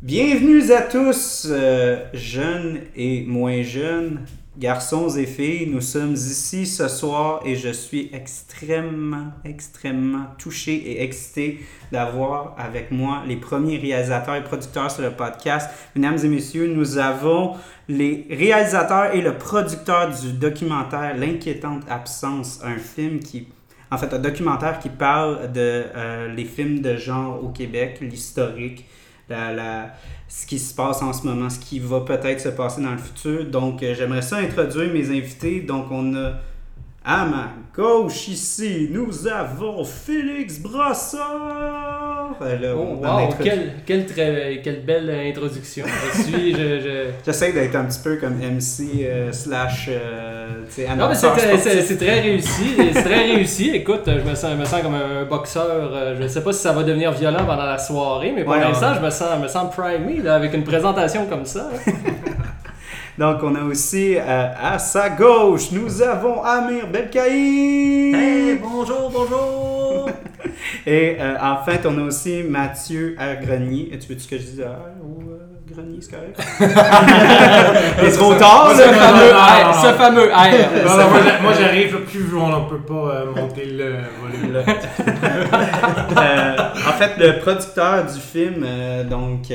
Bienvenue à tous, euh, jeunes et moins jeunes, garçons et filles. Nous sommes ici ce soir et je suis extrêmement, extrêmement touché et excité d'avoir avec moi les premiers réalisateurs et producteurs sur le podcast. Mesdames et messieurs, nous avons les réalisateurs et le producteur du documentaire L'inquiétante absence, un film qui en fait, un documentaire qui parle de euh, les films de genre au Québec, l'historique, la, la, ce qui se passe en ce moment, ce qui va peut-être se passer dans le futur. Donc, euh, j'aimerais ça introduire mes invités. Donc, on a à ma gauche ici, nous avons Félix Brassard. Euh, oh, wow, quelle, quelle, très, quelle, belle introduction. Je suis, je, je... J'essaie d'être un petit peu comme MC euh, slash. Euh, non, mais c'est, très réussi. c'est très réussi. Écoute, je me sens, me sens comme un boxeur. Je ne sais pas si ça va devenir violent pendant la soirée, mais pour l'instant, je me sens, me sens primé là, avec une présentation comme ça. Donc, on a aussi euh, à sa gauche, nous avons Amir Belkaï. Hey, bonjour, bonjour. Et euh, en fait, on a aussi Mathieu Grenier. Tu veux-tu que je dise ou euh, Grenier, c'est correct? C'est trop tard, ce fameux. Ce fameux moi, j'arrive plus, on ne peut pas monter le volume. en fait, le producteur du film, donc,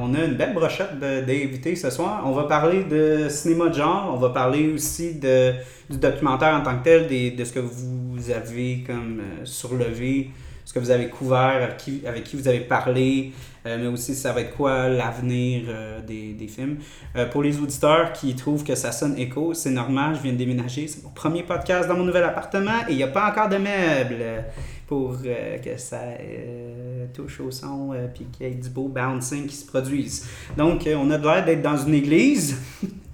on a une belle brochette d'invités ce soir. On va parler de cinéma de genre, on va parler aussi de, du documentaire en tant que tel, des, de ce que vous avez comme surlevé ce que vous avez couvert, avec qui, avec qui vous avez parlé, euh, mais aussi ça va être quoi l'avenir euh, des, films. Euh, pour les auditeurs qui trouvent que ça sonne écho, c'est normal, je viens de déménager, c'est mon premier podcast dans mon nouvel appartement et il n'y a pas encore de meubles pour que ça touche au son et qu'il y ait du beau bouncing qui se produise. Donc, on a l'air d'être dans une église.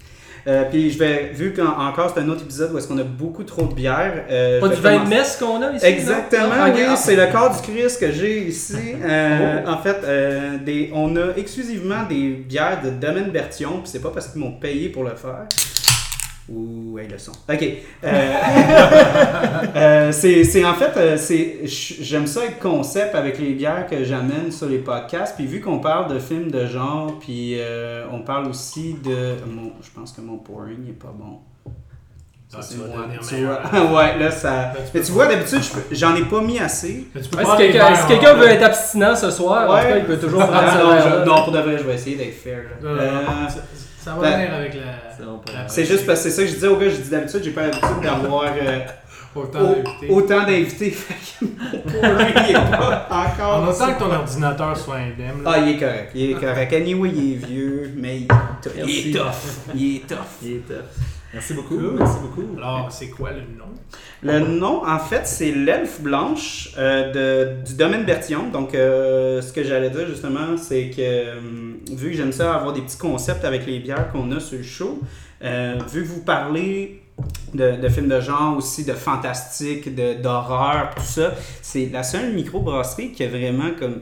Euh, puis je vais, vu qu'encore c'est un autre épisode où est-ce qu'on a beaucoup trop de bière. Euh, pas du vin de messe qu'on a ici. Exactement, oui, c'est le corps du Christ que j'ai ici. Euh, oh. En fait, des, on a exclusivement des bières de Domaine Bertillon, puis c'est pas parce qu'ils m'ont payé pour le faire. Ouh, hey, le son. OK. Euh, euh, c'est en fait, euh, c'est j'aime ça être concept avec les bières que j'amène sur les podcasts. Puis vu qu'on parle de films de genre, puis on parle aussi de. Mon, je pense que mon pouring n'est pas bon. Ça, ah, c'est moi. ouais, là, ça. Mais tu vois, d'habitude, j'en ai pas mis assez. si quelqu'un veut être abstinent ce soir, en tout cas, il peut toujours prendre ça. Non, pour de vrai, je vais essayer d'être fair. Ça va venir avec la. C'est juste parce que c'est ça que je disais au gars, je dis d'habitude, j'ai pas l'habitude d'avoir. Euh, autant d'invités. encore. On attend que ton ordinateur soit indemne. Ah, il est correct. Il est correct. Anyway, il est vieux, mais il est tough. Il est tough. Il est tough. Il est tough. Merci beaucoup. Merci beaucoup. Alors, c'est quoi le nom? Le nom, en fait, c'est l'elfe blanche euh, de, du domaine Bertillon. Donc, euh, ce que j'allais dire justement, c'est que euh, vu que j'aime ça avoir des petits concepts avec les bières qu'on a sur le show, vu que vous parlez de, films de genre aussi, de fantastique, d'horreur, tout ça, c'est la seule microbrasserie qui a vraiment comme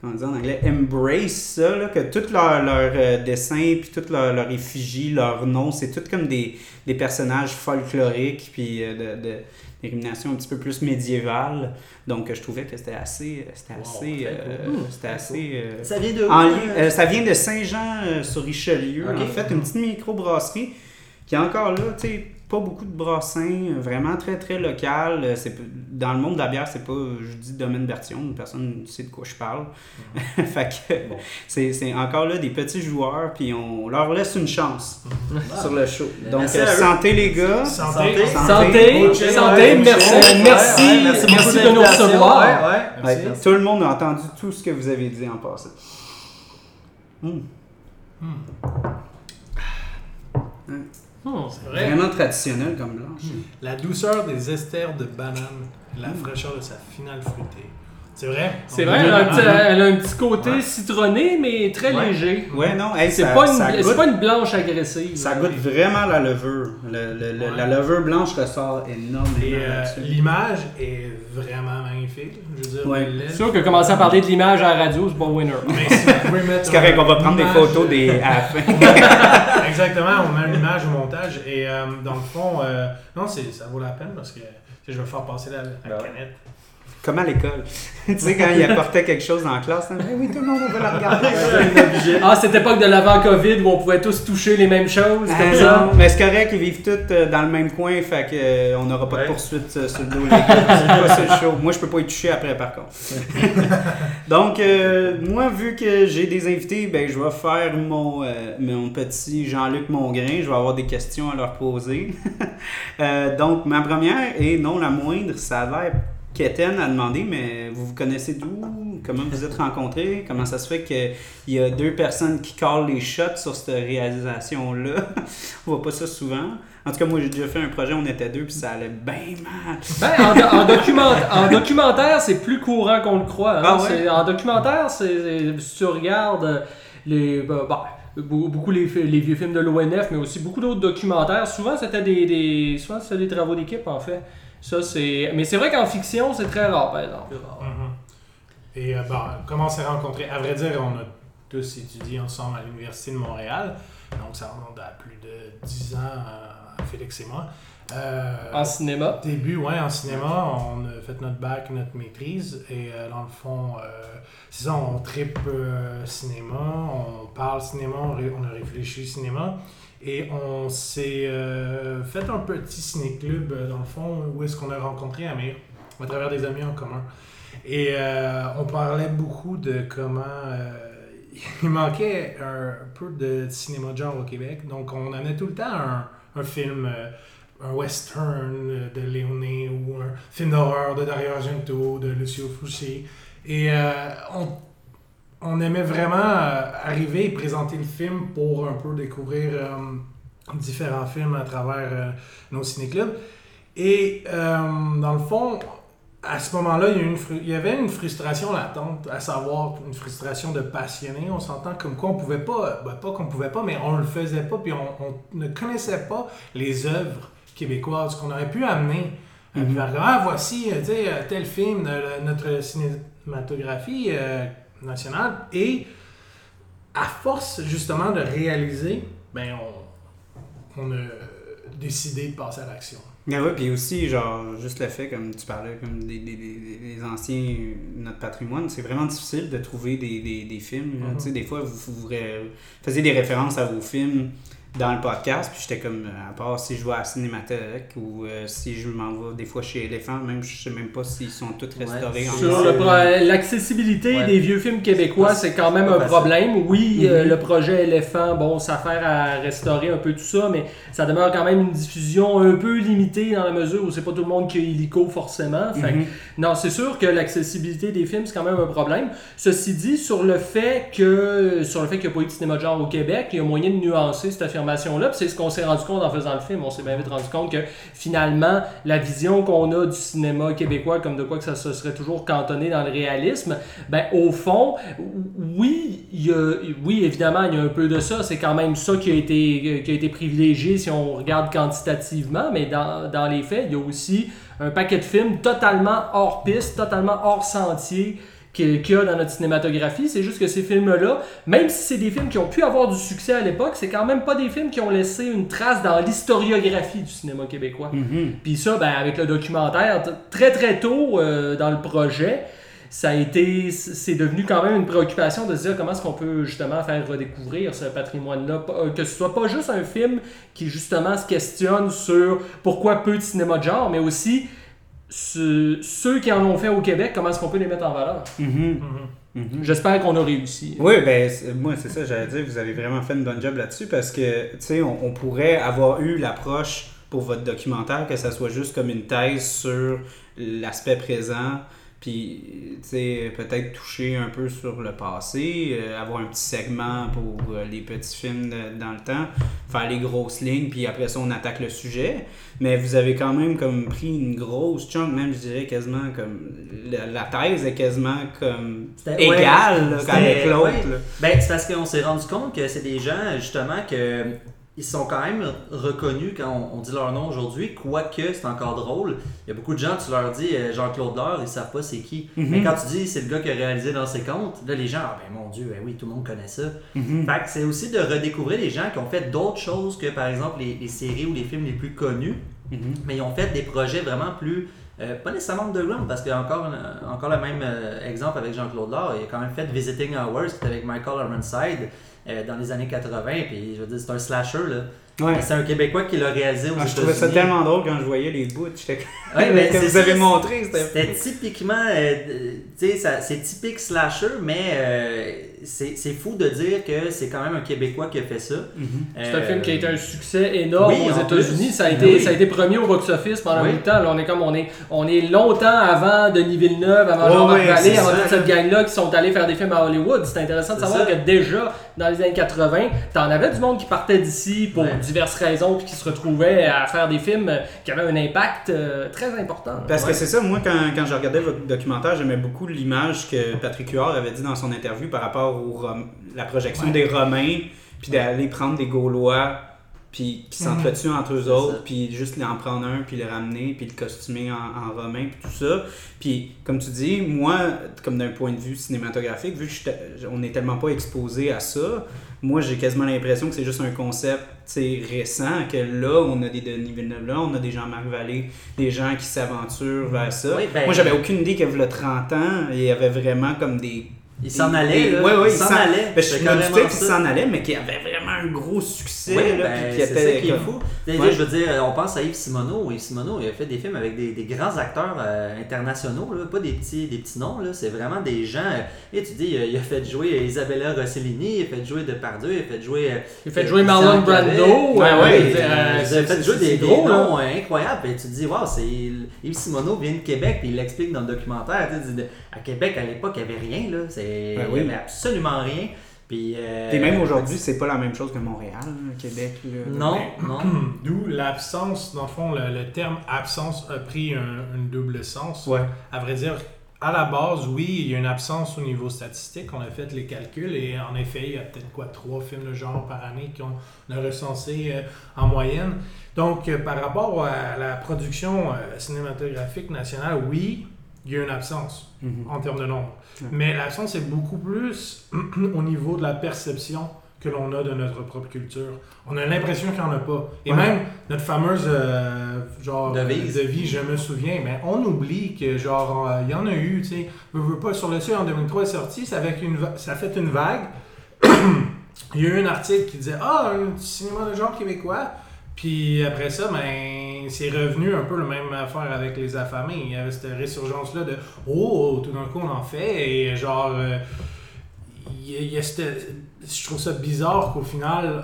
comment dire en anglais, embrace ça, là, que tous leurs leur, euh, dessins, puis toutes leurs leur effigies, leurs noms, c'est tout comme des, des personnages folkloriques, puis euh, de, de un petit peu plus médiévale. Donc, je trouvais que c'était assez. C'était assez. Euh, c'était assez ça vient de Ça vient de Saint-Jean sur Richelieu. En fait, une petite microbrasserie qui est encore là, tu sais pas beaucoup de brassins, vraiment très très local. Euh, c'est, dans le monde de la bière, c'est pas, je dis domaine Bertillon, personne ne sait de quoi je parle. Mhm. fait que c'est, encore là des petits joueurs, puis on leur laisse une chance mhm. sur le show. Donc, euh, santé les gars. Santé. Santé. Santé. Merci. Merci. Merci, de nous recevoir. Tout le monde a entendu tout ce que vous avez dit en passant. Hmm. Hmm. Oh, c'est Vraiment traditionnel comme blanche. La douceur des esters de banane, la fraîcheur de sa finale fruitée. C'est vrai. C'est vrai, elle a, un petit, elle a un petit côté citronné, mais très Ouais. léger. Ouais, non, hey, C'est pas, pas une blanche agressive. Ça goûte vraiment la levure. Le- le- le- La levure blanche ressort énormément Et euh, l'image est vraiment magnifique. Je veux dire, Ouais. C'est sûr que commencer à parler de l'image à la radio, c'est pas winner. C'est correct, on va prendre des photos des, à la fin. Exactement, on met une image au montage et euh, dans le fond, euh, non, ça vaut la peine parce que je vais faire passer la, la Ben canette. Comme à l'école. tu sais, quand il apportait quelque chose dans la classe, hein, Eh oui, tout le monde va la regarder. Ah, cette époque de l'avant-Covid où on pouvait tous toucher les mêmes choses, Ah, comme ça. non, mais c'est correct, ils vivent tous euh, dans le même coin, fait que euh, on n'aura pas Ouais. de poursuite euh, sur le dos. C'est pas ça le show. Moi, je peux pas y toucher après, par contre. Donc, euh, moi, vu que j'ai des invités, ben, je vais faire mon, euh, mon petit Jean-Luc Mongrain. Je vais avoir des questions à leur poser. Euh, donc, ma première, et non la moindre, ça a l'air quétaine à demander, mais vous vous connaissez d'où? Comment vous êtes rencontrés? Comment ça se fait qu'il y a deux personnes qui collent les shots sur cette réalisation-là? on voit pas ça souvent. En tout cas, moi, j'ai déjà fait un projet, on était deux, puis ça allait bien mal. Ben, en, do- en document- en documentaire, c'est plus courant qu'on le croit. hein. Ah ouais? En documentaire, c'est, si tu regardes euh, les, bah, bah, be- beaucoup les, vieux films de l'ONF, mais aussi beaucoup d'autres documentaires, souvent c'était des, des, souvent, c'était des travaux d'équipe en fait. Ça, c'est... Mais c'est vrai qu'en fiction, c'est très rare, par exemple. Mhm. Et euh, bon, comment on s'est rencontrés À vrai dire, on a tous étudié ensemble à l'Université de Montréal. Donc, ça remonte à plus de 10 ans, euh, Félix et moi. Euh, En cinéma? début, ouais, en cinéma, on a fait notre bac, notre maîtrise, et euh, dans le fond, euh, c'est ça, on tripe euh, cinéma, on parle cinéma, on, ré- on a réfléchi cinéma, et on s'est euh, fait un petit ciné-club, euh, dans le fond, où est-ce qu'on a rencontré Amir, à travers des amis en commun. Et euh, on parlait beaucoup de comment il manquait un, peu de cinéma de genre au Québec, donc on amenait tout le temps un, un film... un western de Léoné ou un film d'horreur de Dario Argento, de Lucio Fulci. Et on, on aimait vraiment euh, arriver et présenter le film pour un peu découvrir euh, différents films à travers euh, nos ciné-clubs. Et euh, dans le fond, à ce moment-là, il y, il avait une frustration latente, à savoir une frustration de passionné. On s'entend comme quoi on pouvait pas, ben, pas qu'on pouvait pas, mais on le faisait pas, puis on, on ne connaissait pas les œuvres québécoises qu'on aurait pu amener. Faire comme, ah, voici, tu sais, tel film de notre cinématographie nationale. Et à force, justement, de réaliser, ben, on, on a décidé de passer à l'action. Ah ouais, puis aussi, genre, juste le fait, comme tu parlais, comme des, des, des, des anciens, notre patrimoine, c'est vraiment difficile de trouver des, des, des films. Mhm. Tu sais, des fois, vous, vous ré- faisiez des références à vos films dans le podcast, puis j'étais comme, à part si je vais à la Cinémathèque ou euh, si je m'en vais des fois chez Elephant, même je sais même pas s'ils sont tous restaurés en Sur le pro- l'accessibilité Ouais. des vieux films québécois, c'est quand même un facile. problème. Oui, euh, Mhm. le projet Éléphant, bon, ça fait à restaurer un peu tout ça, mais ça demeure quand même une diffusion un peu limitée dans la mesure où c'est pas tout le monde qui a illico forcément. Fait que, Mhm. non, c'est sûr que l'accessibilité des films, c'est quand même un problème. Ceci dit, sur le fait que sur le fait qu'il n'y a pas eu de cinéma de genre au Québec, il y a moyen de nuancer cette c'est ce qu'on s'est rendu compte en faisant le film. On s'est bien vite rendu compte que finalement, la vision qu'on a du cinéma québécois, comme de quoi que ça se serait toujours cantonné dans le réalisme, ben au fond, oui, oui, évidemment, il y a un peu de ça. C'est quand même ça qui a été, qui a été privilégié si on regarde quantitativement, mais dans, dans les faits, il y a aussi un paquet de films totalement hors piste, totalement hors sentier qu'il y a dans notre cinématographie. C'est juste que ces films-là, même si c'est des films qui ont pu avoir du succès à l'époque, c'est quand même pas des films qui ont laissé une trace dans l'historiographie du cinéma québécois. Mhm. Puis ça, ben, avec le documentaire, très très tôt euh, dans le projet, ça a été, c'est devenu quand même une préoccupation de se dire comment est-ce qu'on peut justement faire redécouvrir ce patrimoine-là. Euh, Que ce soit pas juste un film qui justement se questionne sur pourquoi peu de cinéma de genre, mais aussi ceux qui en ont fait au Québec, comment est-ce qu'on peut les mettre en valeur? Mhm. Mhm. J'espère qu'on a réussi. Oui, ben moi c'est ça, j'allais dire, vous avez vraiment fait une bonne job là-dessus parce que, tu sais, on, on pourrait avoir eu l'approche pour votre documentaire que ça soit juste comme une thèse sur l'aspect présent, Puis, tu sais, peut-être toucher un peu sur le passé, euh, avoir un petit segment pour euh, les petits films de- dans le temps, faire les grosses lignes, puis après ça, on attaque le sujet. Mais vous avez quand même comme pris une grosse chunk, même je dirais quasiment comme. La, la thèse est quasiment comme ouais, égale là, avec l'autre. ouais. Ben, c'est parce qu'on s'est rendu compte que c'est des gens, justement, que ils sont quand même reconnus quand on, on dit leur nom aujourd'hui, quoique c'est encore drôle. Il y a beaucoup de gens, tu leur dis euh, Jean-Claude Laure, ils savent pas c'est qui. Mhm. Mais quand tu dis c'est le gars qui a réalisé dans ses comptes, là les gens, ah ben mon Dieu, ben oui, tout le monde connaît ça. Mhm. Fait que c'est aussi de redécouvrir les gens qui ont fait d'autres choses que par exemple les, les séries ou les films les plus connus, Mhm. mais ils ont fait des projets vraiment plus. euh, pas nécessairement underground, parce qu'il y a encore, encore le même euh, exemple avec Jean-Claude Laure. Il a quand même fait Visiting Hours, avec Michael Ironside euh, dans les années 80. Puis je veux dire, c'est un slasher. là. Ouais. C'est un Québécois qui l'a réalisé aux Ah, je trouvais ça tellement drôle quand je voyais les bouts. J'étais Ouais, c'est vous avez c'est- montré. C'était typiquement, euh, tu sais, ça- c'est typique slasher, mais euh, c'est c'est fou de dire que c'est quand même un Québécois qui a fait ça. Mhm. C'est un Euh, film qui a été un succès énorme oui, aux États-Unis. Ça, a Ben été, oui. ça a été premier au box-office pendant Oui. un bout de temps. Là, on est comme on est, on est longtemps avant Denis Villeneuve, avant Ouais, Jean-Marc Vallée, avant toute cette gang-là qui sont allés faire des films à Hollywood. C'est intéressant de savoir ça. que déjà dans les années 80, t'en avais du monde qui partait d'ici pour Ouais. Diverses raisons puis qui se retrouvait à faire des films euh, qui avaient un impact euh, très important. Parce Ouais. que c'est ça, moi, quand, quand je regardais votre documentaire, j'aimais beaucoup l'image que Patrick Huard avait dit dans son interview par rapport au Rom- la projection Ouais. des Romains, puis d'aller prendre des Gaulois, puis qui s'entretuent entre eux autres, puis juste en prendre un, puis le ramener, puis le costumer en, en romain, puis tout ça. Puis, comme tu dis, moi, comme d'un point de vue cinématographique, vu que je te- on n'est tellement pas exposé à ça, moi, j'ai quasiment l'impression que c'est juste un concept tu sais, récent, que là, on a des Denis Villeneuve, là, on a des Jean-Marc Vallée, des gens qui s'aventurent vers ça. Oui, ben- Moi, j'avais aucune idée qu'il y avait 30 ans, il y avait vraiment comme des... Il s'en allait, là. Oui, oui, il s'en allait. Ben, je carrément doutais qu'il s'en allait, mais qu'il y avait vraiment un gros succès. Oui, là, ben, c'est était ça qui est fou. Ouais. Je veux dire, on pense à Yves Simoneau. Yves Simoneau, il a fait des films avec des, des grands acteurs euh, internationaux, là, pas des petits, des petits noms. là. C'est vraiment des gens. euh, et tu dis, il a, il a fait jouer Isabella Rossellini, il a fait jouer Depardieu, il a fait jouer. euh, Il a fait jouer Marlon. Brando. Ouais, ouais, avez c'est- fait jouer des, gros, là. noms incroyables. Et tu te dis, waouh, c'est Yves Simoneau vient de Québec, puis il l'explique dans le documentaire. À Québec, à l'époque, il n'y avait rien. Là. C'est- Ben Il oui. n'y avait absolument rien. Puis, euh, Et même aujourd'hui, c'est pas la même chose que Montréal, Québec. là. Non, non. D'où l'absence, dans le fond, le, le terme absence a pris un, un double sens. Ouais. À vrai dire, à la base, oui, il y a une absence au niveau statistique. On a fait les calculs et en effet, il y a peut-être quoi, trois films de genre par année qu'on a recensés euh, en moyenne. Donc, euh, par rapport à la production euh, cinématographique nationale, oui, il y a une absence Mhm. en termes de nombre. Mais l'absence est beaucoup plus au niveau de la perception que l'on a de notre propre culture. On a l'impression qu'il n'y en a pas. Et Ouais. même notre fameuse euh, genre Devise. je me souviens, mais on oublie que genre euh, y en a eu, tu sais, veux, veux pas sur le seuil en 2003 est sorti, ça, avec une va- ça a fait une vague. il y a eu un article qui disait ah un cinéma de genre québécois. Puis après ça, ben, c'est revenu un peu le même affaire avec les affamés. Il y avait cette résurgence-là de Oh, tout d'un coup on en fait. Et genre, euh, il y a- il y a cette- je trouve ça bizarre qu'au final, euh,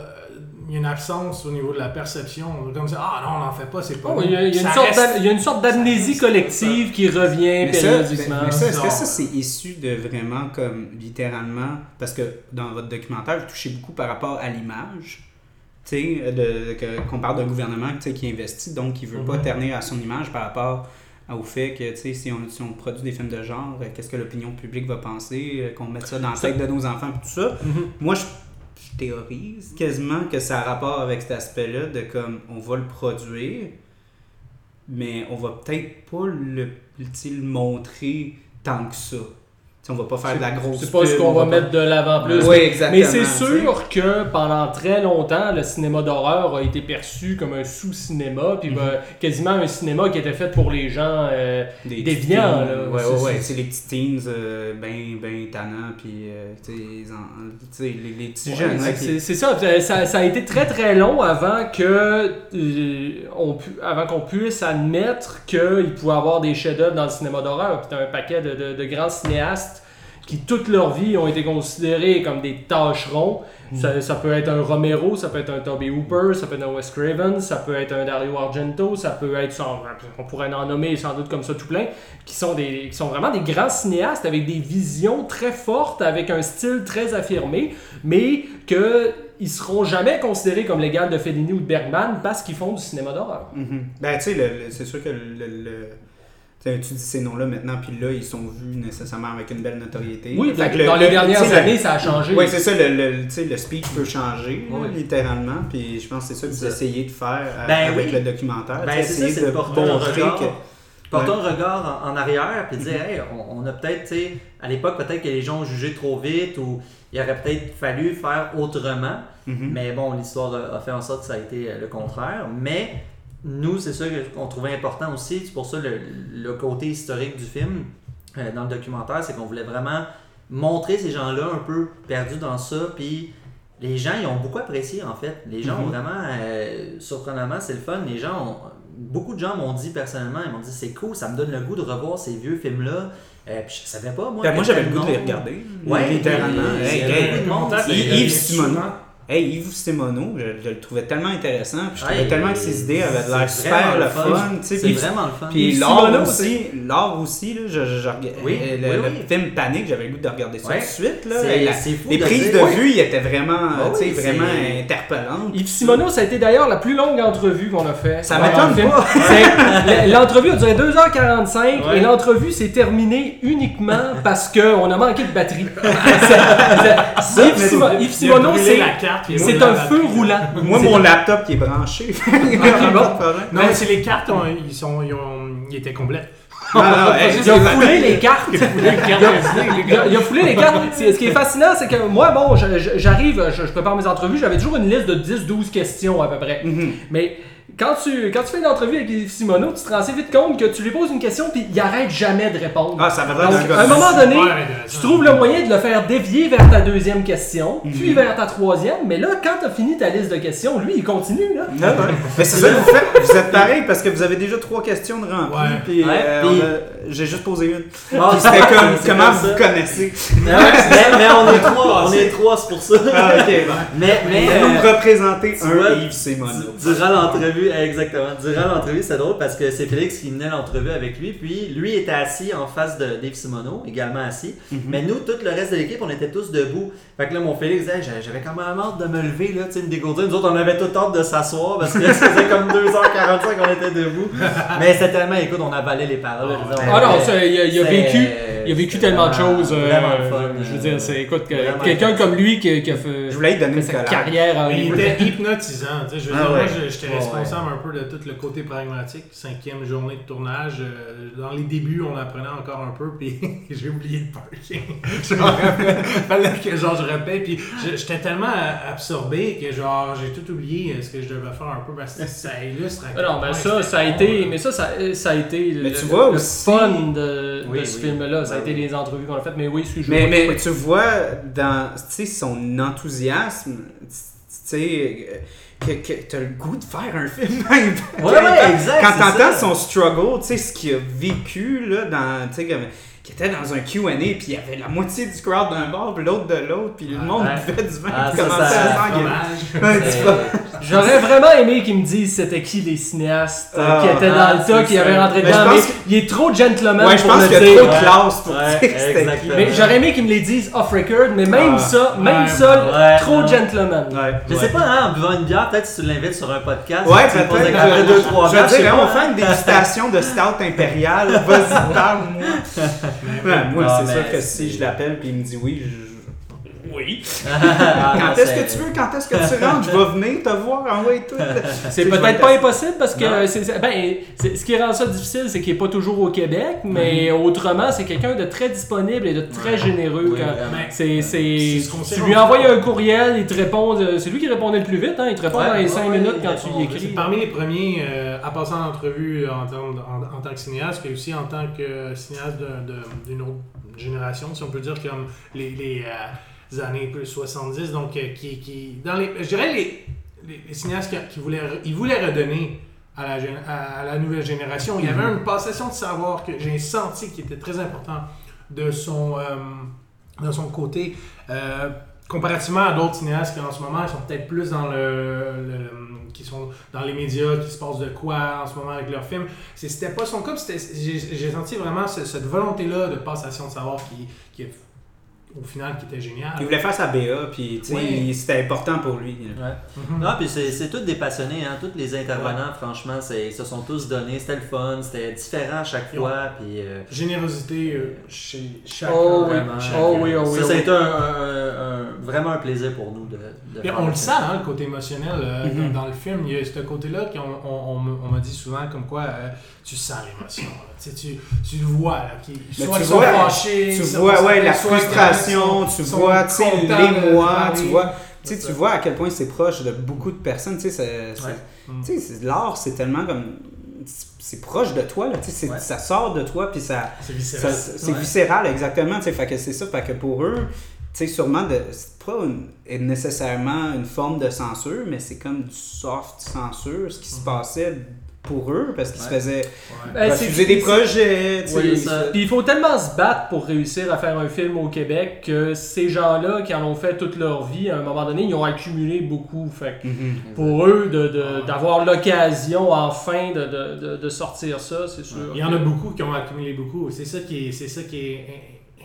il y a une absence au niveau de la perception. Comme ça, ah non, on n'en fait pas, c'est pas Oh, il, y a, il y a une sorte reste- d'am- il y a une sorte d'amnésie collective qui revient Mais ça, périodiquement. mais ça, est-ce que ça, c'est issu de vraiment comme littéralement. Parce que dans votre documentaire, vous touchez beaucoup par rapport à l'image. Qu'on parle d'un gouvernement qui investit, donc qui veut pas Mhm. ternir à son image par rapport au fait que, tu sais, si on, si on produit des films de genre, euh, qu'est-ce que l'opinion publique va penser, euh, qu'on mette ça dans la tête de nos enfants, et tout ça. Mhm. Moi, je, je théorise quasiment que ça a rapport avec cet aspect-là de comme on va le produire, mais on va peut-être pas le, le montrer tant que ça. Tu sais, on va pas faire de la grosse C'est pas ce qu'on on va pas- mettre de l'avant plus. Oui, exactement. Mais c'est sûr que pendant très longtemps, le cinéma d'horreur a été perçu comme un sous-cinéma, puis Mhm. ben, quasiment un cinéma qui était fait pour les gens. euh, Des déviants, là. Ouais, ouais, ouais. c'est- les petits teens euh, ben, ben tannants, puis euh, tu sais, les les, les petits Ouais, jeunes. c'est- ça, ça, ça a été très très long avant que euh, on avant qu'on puisse admettre qu'il pouvait avoir des chefs-d'œuvre dans le cinéma d'horreur. Puis t'as un paquet de, de- de grands cinéastes qui toute leur vie ont été considérés comme des tâcherons. Mm. Ça, ça peut être un Romero, ça peut être un Toby Hooper, ça peut être un Wes Craven, ça peut être un Dario Argento, ça peut être, on pourrait en nommer sans doute comme ça tout plein, qui sont, des, qui sont vraiment des grands cinéastes avec des visions très fortes, avec un style très affirmé, mais que ils seront jamais considérés comme l'égal de Fellini ou de Bergman parce qu'ils font du cinéma d'horreur. Mhm. Ben, tu sais, c'est sûr que le. le- tu tu dis ces noms-là maintenant, puis là, ils sont vus nécessairement avec une belle notoriété. Oui, Fait que dans le- les le- dernières le- années, ça a changé. Oui, c'est ça, le, le, tu sais, le speech peut changer, Oui. littéralement, puis je pense que c'est ça que vous essayez de faire euh, Ben avec oui. le documentaire. Ben, c'est ça, essayer c'est de porter un regard. que- Porter Ouais. un regard en, en arrière puis dire, hey, on, on a peut-être, tu sais, à l'époque, peut-être que les gens ont jugé trop vite ou il aurait peut-être fallu faire autrement. Mhm. Mais bon, l'histoire a, a fait en sorte que ça a été euh, le contraire. Mais nous, c'est ça qu'on trouvait important aussi. C'est pour ça le, le côté historique du film euh, dans le documentaire, c'est qu'on voulait vraiment montrer ces gens-là un peu perdus dans ça. Puis les gens, ils ont beaucoup apprécié en fait. Les gens ont Mhm. vraiment, euh, surprenamment, c'est le fun. Les gens ont, beaucoup de gens m'ont dit personnellement, ils m'ont dit c'est cool, ça me donne le goût de revoir ces vieux films-là. Euh, puis je savais pas, moi. Ben, moi, j'avais le goût de les regarder, Ouais, littéralement. Yves-. Hey, Yves Simoneau, je, je le trouvais tellement intéressant, puis je Ouais, trouvais tellement que ses idées avaient l'air super le fun. fun, tu sais, C'est vraiment le fun. Puis l'art aussi, l'art aussi, là, je, je, je regardais- Oui, euh, le, oui, le oui. film Panique, j'avais le goût de regarder ça Ouais. tout de suite. Là, la- fou les de prises dire- de Oui. vue, ils étaient vraiment, tu sais, oui, vraiment interpellantes. Yves Simoneau, ça a été d'ailleurs la plus longue entrevue qu'on a fait. Ça m'étonne pas. L'entrevue a duré 2h45 Ouais. et l'entrevue s'est terminée uniquement parce qu'on a manqué de batterie. Yves, Simoneau, c'est c'est un feu roulant. Moi, mon laptop qui est branché. Non, mais c'est les cartes, ont- ils, sont, ils, ont, ils étaient. Ah, non, hey, Il a foulé les cartes. Il a, il a foulé les cartes. C'est- Ce qui est fascinant, c'est que moi, bon, je- je- j'arrive, je, je prépare mes entrevues, j'avais toujours une liste de 10-12 questions à peu près. Mhm. Mais quand tu, quand tu fais une entrevue avec Yves Simoneau, tu te rends assez vite compte que tu lui poses une question puis il arrête jamais de répondre. Ah, ça l'air Donc, à un moment donné, tu trouves le moyen de le faire dévier vers ta deuxième question, puis Mhm. vers ta troisième, mais là, quand tu as fini ta liste de questions, lui, il continue. Là. Ah, ouais. Mais c'est ça que vous faites. Vous êtes pareil parce que vous avez déjà trois questions de rempli. Ouais. Puis Ouais, euh, puis- j'ai juste posé une. Puis c'était comme comment comme vous ça. connaissez. mais, mais- mais on est trois, on est trois, c'est pour ça. Ah. Mais, mais Vous nous euh, vois, un Yves Simoneau. du- durant l'entrevue, exactement, durant l'entrevue, c'est drôle parce que c'est Félix qui menait l'entrevue avec lui, puis lui était assis en face de Dave Simoneau, également assis. Mhm. Mais nous, tout le reste de l'équipe, on était tous debout. Fait que là, mon Félix disait, j'avais quand même hâte de me lever, là, tu sais, me dégourdir. Nous autres, on avait tout hâte de s'asseoir parce que ça faisait comme 2h45 qu'on était debout. Mais c'était tellement, écoute, on avalait les paroles. Ah, Ah on non, il a, vécu, il a vécu tellement de choses. euh, fun. je veux dire, c'est écoute, quelqu'un comme lui qui, qui a fait, Je voulais lui donner sa carrière en il était hypnotisant. tu sais, Je veux Ah dire, ouais. moi, je- j'étais Ouais, responsable un peu de tout le côté pragmatique. Cinquième journée de tournage. euh, Dans les débuts, on apprenait encore un peu, puis j'ai oublié le parking. genre, fallait que genre, je répète, puis j'étais tellement absorbé que genre, j'ai tout oublié euh, ce que je devais faire un peu parce que ça illustre. à Ah Non, ben ça, ça a été, mais ça, ça, ça a été le, tu vois le aussi- fun de, Oui, de ce oui. film-là. Ça a Ben été les entrevues qu'on a faites, mais oui, excuse Mais, mais tu vois, dans son enthousiasme, tu sais, que, que t'as le goût de faire un film. même. Ouais, ouais, exact, Quand t'entends son struggle, tu sais, ce qu'il a vécu, là, dans, tu sais, comme, qui était dans un Q&A, puis il y avait la moitié du crowd d'un bord, puis l'autre de l'autre, puis le monde Ouais. buvait du vin, Ah, puis commençait à s'engueuler. J'aurais vraiment aimé qu'ils me disent c'était qui les cinéastes euh, Ah, qui étaient dans ah, le tas, qui avaient rentré Mais je dedans, pense mais que- il est trop gentleman Ouais, je pour pense le qu'il y a dire. trop de classe pour dire. Mais j'aurais aimé qu'ils me les disent off record, mais même Ah. ça, même Ouais, ça, ouais, trop non. gentleman. Ouais. Je sais pas, hein, en buvant une bière, peut-être si tu l'invites sur un podcast. Ouais, peut-être. après Je, deux, trois je bières, veux je dire, on fait une dégustation de stout impérial. Vas-y, parle-moi. Ouais, moi, c'est sûr que si je l'appelle puis il me dit oui, je... Oui. Ah, Quand est-ce que tu veux? Quand est-ce que tu rentres? Je vais venir te voir. Envoie tout. C'est peut-être être pas impossible parce que c'est- ben, c'est- ce qui rend ça difficile, c'est qu'il n'est pas toujours au Québec, mais autrement, c'est quelqu'un de très disponible et de très généreux. Oui, quand-. C'est, c'est, C'est ce qu'on sait tu lui envoies un courriel, il te répond. euh, C'est lui qui répondait le plus vite, hein, il te répond Ouais, dans les ouais, 5 ouais, minutes quand tu vite. écris. C'est parmi les premiers euh, à passer en entrevue en, tant que cinéaste, et aussi en tant que cinéaste de- de- d'une autre génération, si on peut dire, comme les, les, euh, années plus 70, donc euh, qui, qui, dans les, je dirais les, les, les cinéastes qui, qui voulaient, ils voulaient redonner à la, à, la nouvelle génération. Il y avait une passation de savoir que j'ai senti qui était très important de son, euh, de son côté. Euh, comparativement à d'autres cinéastes qui en ce moment ils sont peut-être plus dans le, le- qui sont dans les médias qui se passent de quoi en ce moment avec leurs films c'était pas son cas j'ai senti vraiment ce- cette volonté là de passation de savoir qui, qui au final qui était génial Il voulait faire sa BA, puis Oui. c'était important pour lui. Mhm. Non, puis c'est c'est tous des passionnés, hein. Tous les intervenants, franchement, c'est- ils se sont tous donnés. C'était le fun, c'était différent à chaque fois. Puis, euh, générosité euh, chez chaque Oh oui. vraiment, chaque- Oh oui, oh oui. ça, été un, un- un- vraiment un plaisir pour nous de, de Puis faire on le sent, hein, le côté émotionnel euh, Mhm. dans, dans le film. Il y a ce côté-là qu'on on, on me- on m'a dit souvent comme quoi euh, tu sens l'émotion. Tu, tu, tu le vois. Là, qui, soit tu ils sont vois- fâchés, Tu vois, ouais, la frustration, tu vois, tu sais, l'émoi, tu vois. Tu tu vois à quel point c'est proche de beaucoup de personnes. Tu sais, Ouais. Mm. l'art, c'est tellement comme. C'est proche de toi, là. Tu sais, c'est- Ouais. ça sort de toi, puis ça. C'est viscéral. c'est Ouais. viscéral, exactement. Tu sais, fait que c'est ça. Fait que pour eux, tu sais, sûrement, de, c'est pas une- nécessairement une forme de censure, mais c'est comme du soft censure, ce qui se Mhm. passait pour eux, parce qu'ils se faisaient Ouais. Ben, refuser des projets. tu sais, Oui, ça. Puis il faut tellement se battre pour réussir à faire un film au Québec que ces gens-là qui en ont fait toute leur vie, à un moment donné, ils ont accumulé beaucoup. Fait que Mhm. pour eux, de- de- d'avoir l'occasion enfin de, de- de- de sortir ça, c'est sûr. Il y en a beaucoup qui ont accumulé beaucoup. C'est ça qui est, c'est ça qui est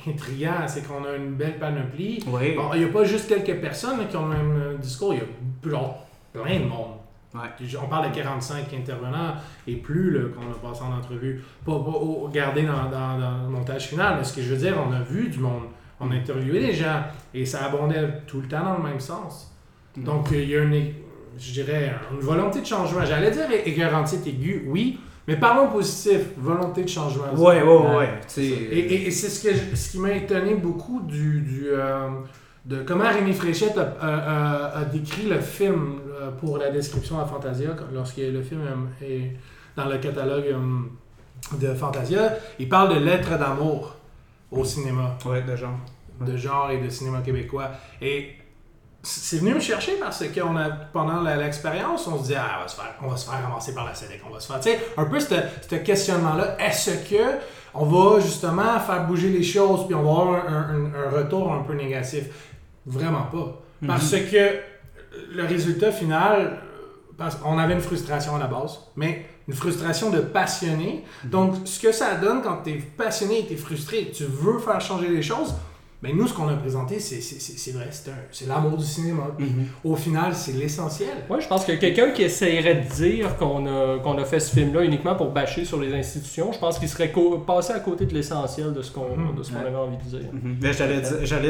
in- intriguant, c'est qu'on a une belle panoplie. Oui. Bon, il n'y a pas juste quelques personnes là, qui ont le même euh, discours, il y a genre, plein de monde. Ouais. On parle de 45 intervenants et plus qu'on a passé en entrevue. Pas, pas garder dans, dans- dans le montage final, mais ce que je veux dire, on a vu du monde. On a interviewé des gens et ça abondait tout le temps dans le même sens. Mhm. Donc il y a une, je dirais, une volonté de changement. J'allais dire écœurantite aiguë, oui, mais parlons positif, volonté de changement. Ouais. tu sais, Et, et- et c'est ce, que ce qui m'a étonné beaucoup du, du, euh, de comment Rémi Fréchette a, a- a- a décrit le film pour la description à Fantasia, lorsque le film euh, est dans le catalogue euh, de Fantasia. Il parle de lettres d'amour au cinéma, Ouais, de genre. de genre et de cinéma québécois. Et c'est venu me chercher parce que on a, pendant l'expérience, on se dit ah, on, va se faire, on va se faire ramasser par la SEDEC, on va se faire, tu sais, un peu ce questionnement-là, est-ce que on va justement faire bouger les choses puis on va avoir un, un- un retour un peu négatif? Vraiment pas. Parce que le résultat final, parce qu'on avait une frustration à la base, mais une frustration de passionné. Donc, ce que ça donne quand tu es passionné et tu es frustré, tu veux faire changer les choses, ben nous, ce qu'on a présenté, c'est c'est- c'est- c'est vrai, c'est un- c'est l'amour du cinéma. Puis, Au final, c'est l'essentiel. Ouais, je pense que quelqu'un qui essayerait de dire qu'on a, qu'on a fait ce film-là uniquement pour bâcher sur les institutions, je pense qu'il serait co- passé à côté de l'essentiel de ce qu'on Mhm. de ce qu'on Ouais. avait envie de dire. Mhm. Mais j'allais,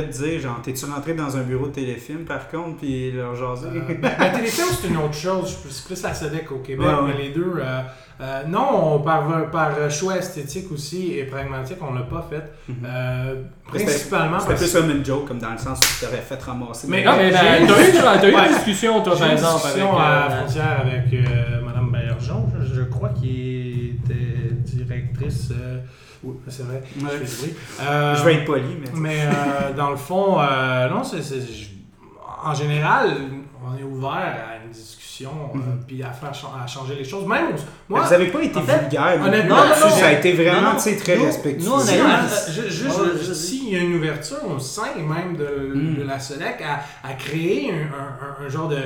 te dire, genre, t'es-tu rentré dans un bureau de téléfilm par contre, puis leur jaser? Euh, ben, la téléfilm, c'est une autre chose. C'est plus la SEDEC au Québec, Ouais, ouais. mais les deux. euh, euh, non, on- par, par choix esthétique aussi et pragmatique, on l'a pas fait. Mhm. Euh, principalement C'était parce plus comme une joke, comme dans le sens où tu t'aurais fait ramasser. Mais Non, mais ben, t'as eu, t'as eu Ouais. une discussion, toi, par eu une exemple, avec. discussion à la euh, frontière avec euh, Mme Bergeon, je, je crois, qui était directrice. euh, oui, c'est vrai. Ouais. Je fais du bruit. Euh, Je vais être poli, mais. Mais euh, dans le fond, euh, non, c'est, en général, on est ouvert à une discussion, euh, Mhm. puis à faire à changer les choses. Même, moi, vous avez pas été fait, vulgaire. non? honnêtement, non, là-dessus, non, ça a non. été vraiment, Non, non. très Nous- respectueux. nous, on a eu euh, Ouais, je- vas-y. s'il y a une ouverture au sein même de, Mm. de la SEDEC à, à créer un, un- un- un genre de,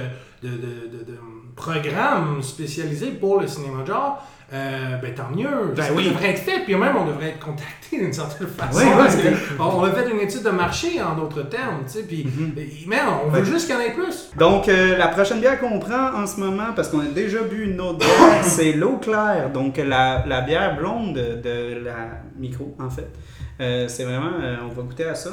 de, de- de- de programme spécialisé pour le cinéma de genre, euh, ben tant mieux. Ben ça oui. devrait être fait, puis même on devrait être contacté d'une certaine façon. Oui, oui, on, a fait une étude de marché en d'autres termes, tu sais, puis Mhm. mais on veut juste qu'il y en ait plus. Donc, euh, la prochaine bière qu'on prend en ce moment, parce qu'on a déjà bu une autre bière, c'est l'eau claire. Donc, la, la bière blonde de, la micro, en fait. Euh, c'est vraiment, on va goûter à ça.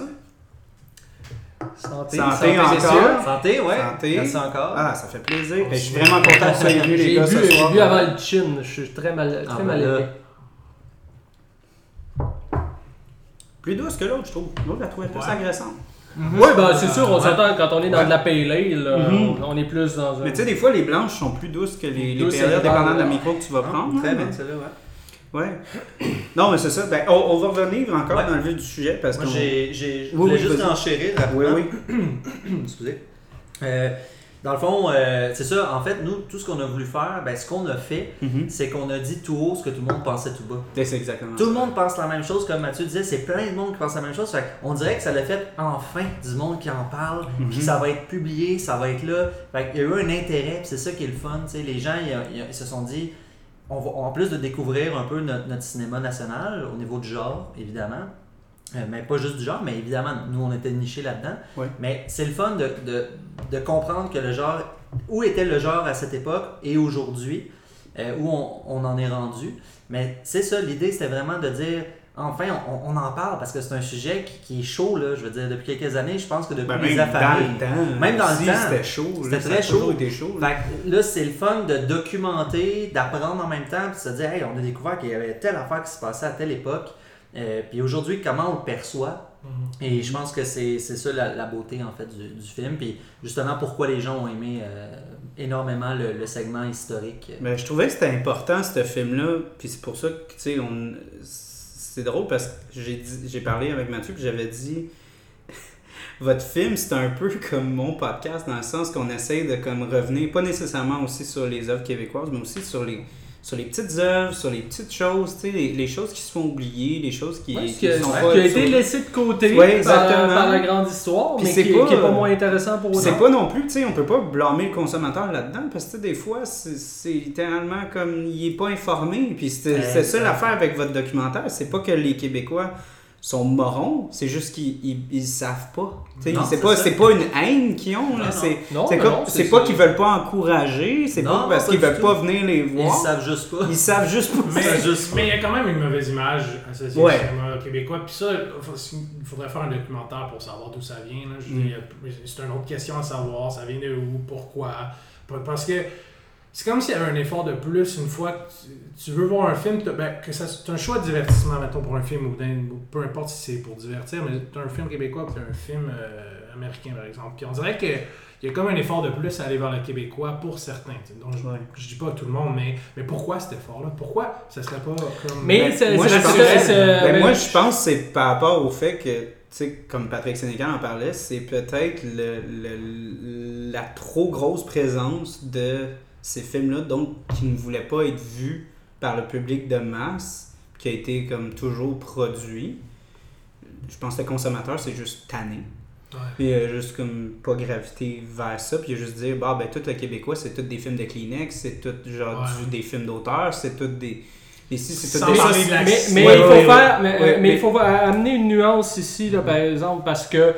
Santé, Santé encore. messieurs. Santé, ouais. Santé. Merci encore. Ah, ça fait plaisir. Et je suis vraiment content que vous soyez venus, les J'ai gars, bu, ce j'ai soir. bu avant le chin, je suis très mal, très Ah, mal ben aimé. Plus douce que l'autre, je trouve. L'autre, la trouve plus Ouais. agressante. Oui, ben c'est sûr, on Ouais. s'entend quand on est dans Ouais. de la pale ale, Mhm. on, on est plus dans un. Mais tu sais, des fois, les blanches sont plus douces que les, les Douces dépendant de la micro que tu vas Ah, prendre. Très hein. bien, celle-là, ouais. Ouais. Non, mais c'est ça. Ben, on, on va revenir encore Ouais. dans le vif du sujet parce que. Moi, j'ai, j'ai, je Oui, voulais oui, juste enchérir Oui, rapidement. oui. Excusez. Euh, Dans le fond, euh, c'est ça. En fait, nous, tout ce qu'on a voulu faire, ben, ce qu'on a fait, Mhm. c'est qu'on a dit tout haut ce que tout le monde pensait tout bas. C'est exactement Tout le monde pense la même chose, comme Mathieu disait, c'est plein de monde qui pense la même chose. Fait on dirait que ça l'a fait enfin du monde qui en parle, Mhm. puis ça va être publié, ça va être là. Fait il y a eu un intérêt, puis c'est ça qui est le fun. tu sais. Les gens, ils, ils- ils se sont dit, on va, en plus de découvrir un peu notre, notre cinéma national, au niveau du genre, évidemment, euh, mais pas juste du genre, mais évidemment, nous, on était nichés là-dedans. Mais c'est le fun de, de, de comprendre que le genre, où était le genre à cette époque et aujourd'hui, euh, où on, on en est rendu. Mais c'est ça, l'idée, c'était vraiment de dire, enfin, on, on en parle parce que c'est un sujet qui, qui est chaud, là. Je veux dire, depuis quelques années, je pense que depuis Ben, les même dans le temps. Même dans le temps. C'était chaud. C'était très chaud. chaud. là. Là, c'est le fun de documenter, d'apprendre en même temps, puis de se dire, hey, on a découvert qu'il y avait telle affaire qui se passait à telle époque. Euh, puis aujourd'hui, comment on le perçoit? Mhm. Et je pense que c'est c'est ça la, la beauté en fait du, du film. Puis justement, pourquoi les gens ont aimé euh, énormément le, le segment historique. Ben, je trouvais que c'était important, ce film-là. Puis c'est pour ça que, tu sais, on... c'est drôle parce que j'ai parlé avec Mathieu puis j'avais dit votre film, c'est un peu comme mon podcast dans le sens qu'on essaye de comme revenir, pas nécessairement aussi sur les œuvres québécoises, mais aussi sur les sur les petites œuvres, sur les petites choses, tu sais, les, les choses qui se font oublier, les choses qui, Ouais, qui sont pas qui a été sur- laissé de côté Ouais, par, la grande histoire, Puis mais c'est qui, pas, qui est pas moins intéressant pour autant. C'est pas non plus, tu sais, on peut pas blâmer le consommateur là-dedans parce que des fois, c'est littéralement comme il est pas informé. Puis c'est ça l'affaire avec votre documentaire, c'est pas que les Québécois sont morons, c'est juste qu'ils ils, ils savent pas. C'est pas, pas une haine qu'ils ont, là, Non, c'est Non, c'est mais comme- non, c'est c'est pas qu'ils veulent pas encourager, c'est Non, pas parce pas qu'ils veulent tout. pas venir les Ils voir. savent juste pas. Ils savent juste pas. Mais, il y a quand même une mauvaise image associée Ouais. au cinéma québécois. Puis ça, faut- il faudrait faire un documentaire pour savoir d'où ça vient. là. Je veux Mm. C'est une autre question à savoir. Ça vient de où, pourquoi? Parce que c'est comme s'il y avait un effort de plus une fois que tu, tu veux voir un film, t'as- ben, que ça c'est un choix de divertissement, mettons, pour un film ou, peu importe si c'est pour divertir, mais tu as un film québécois puis t'as un film euh, américain, par exemple. Puis on dirait que il y a comme un effort de plus à aller vers le québécois pour certains. Donc, je, je dis pas tout le monde, mais, mais pourquoi cet effort-là? Pourquoi ça serait pas comme. Mais Ben, c'est- moi, c'est je pense que- c'est- ben, ben, moi, je pense que c'est par rapport au fait que, tu sais, comme Patrick Sénécal en parlait, c'est peut-être le, le- la trop grosse présence de ces films-là, donc qui ne voulaient pas être vus par le public de masse, qui a été comme toujours produit. Je pense que le consommateur, c'est juste tanné. Ouais. Puis euh, juste comme pas graviter vers ça, puis juste dire, bah ben tout le Québécois, c'est tout des films de Kleenex, c'est tout genre Ouais. du- des films d'auteur, c'est tout des. Ici, c'est tout Mais, mais Ouais, il faut faire, mais mais- il amener une nuance ici, là, par exemple, parce que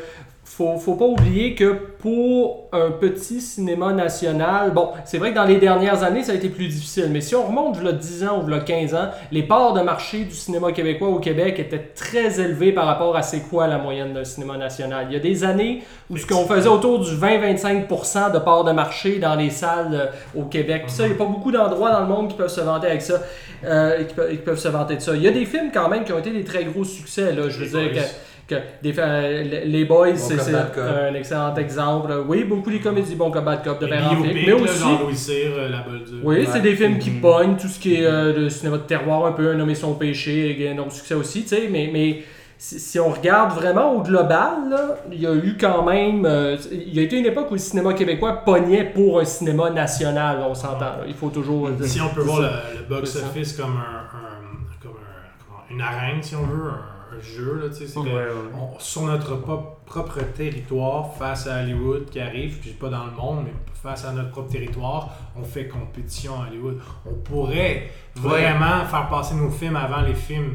faut, faut pas oublier que pour un petit cinéma national, bon, c'est vrai que dans les dernières années, ça a été plus difficile, mais si on remonte là 10 ans ou là 15 ans, les parts de marché du cinéma québécois au Québec étaient très élevées par rapport à c'est quoi la moyenne d'un cinéma national. Il y a des années où ce qu'on faisait autour du 20-25% de parts de marché dans les salles euh, au Québec. Puis ça, il n'y a pas beaucoup d'endroits dans le monde qui peuvent se vanter avec ça, euh, qui, peuvent, qui peuvent se vanter de ça. Il y a des films quand même qui ont été des très gros succès. Là. Je veux dire que, que des, euh, les Boys, c'est un excellent exemple. Oui, beaucoup des comédies, bon comme Bad Cop de Père mais aussi... genre Louis Cyr, euh, La. Oui, Ouais. c'est des films qui Mhm. pognent, tout ce qui est euh, le cinéma de terroir, un peu un nommé son péché, et un énorme succès aussi, tu sais, mais, mais si, on regarde vraiment au global, là, il y a eu quand même, euh, il y a été une époque où le cinéma québécois pognait pour un cinéma national, on s'entend, là. il faut toujours... Si on peut voir le, le box-office comme, un, un- comme un- une arène, si on veut, un, un jeu, là, c'est que Ouais, ouais. on- sur notre propre, propre territoire, face à Hollywood qui arrive, dis pas dans le monde, mais face à notre propre territoire, on fait compétition à Hollywood. On pourrait vraiment faire passer nos films avant les films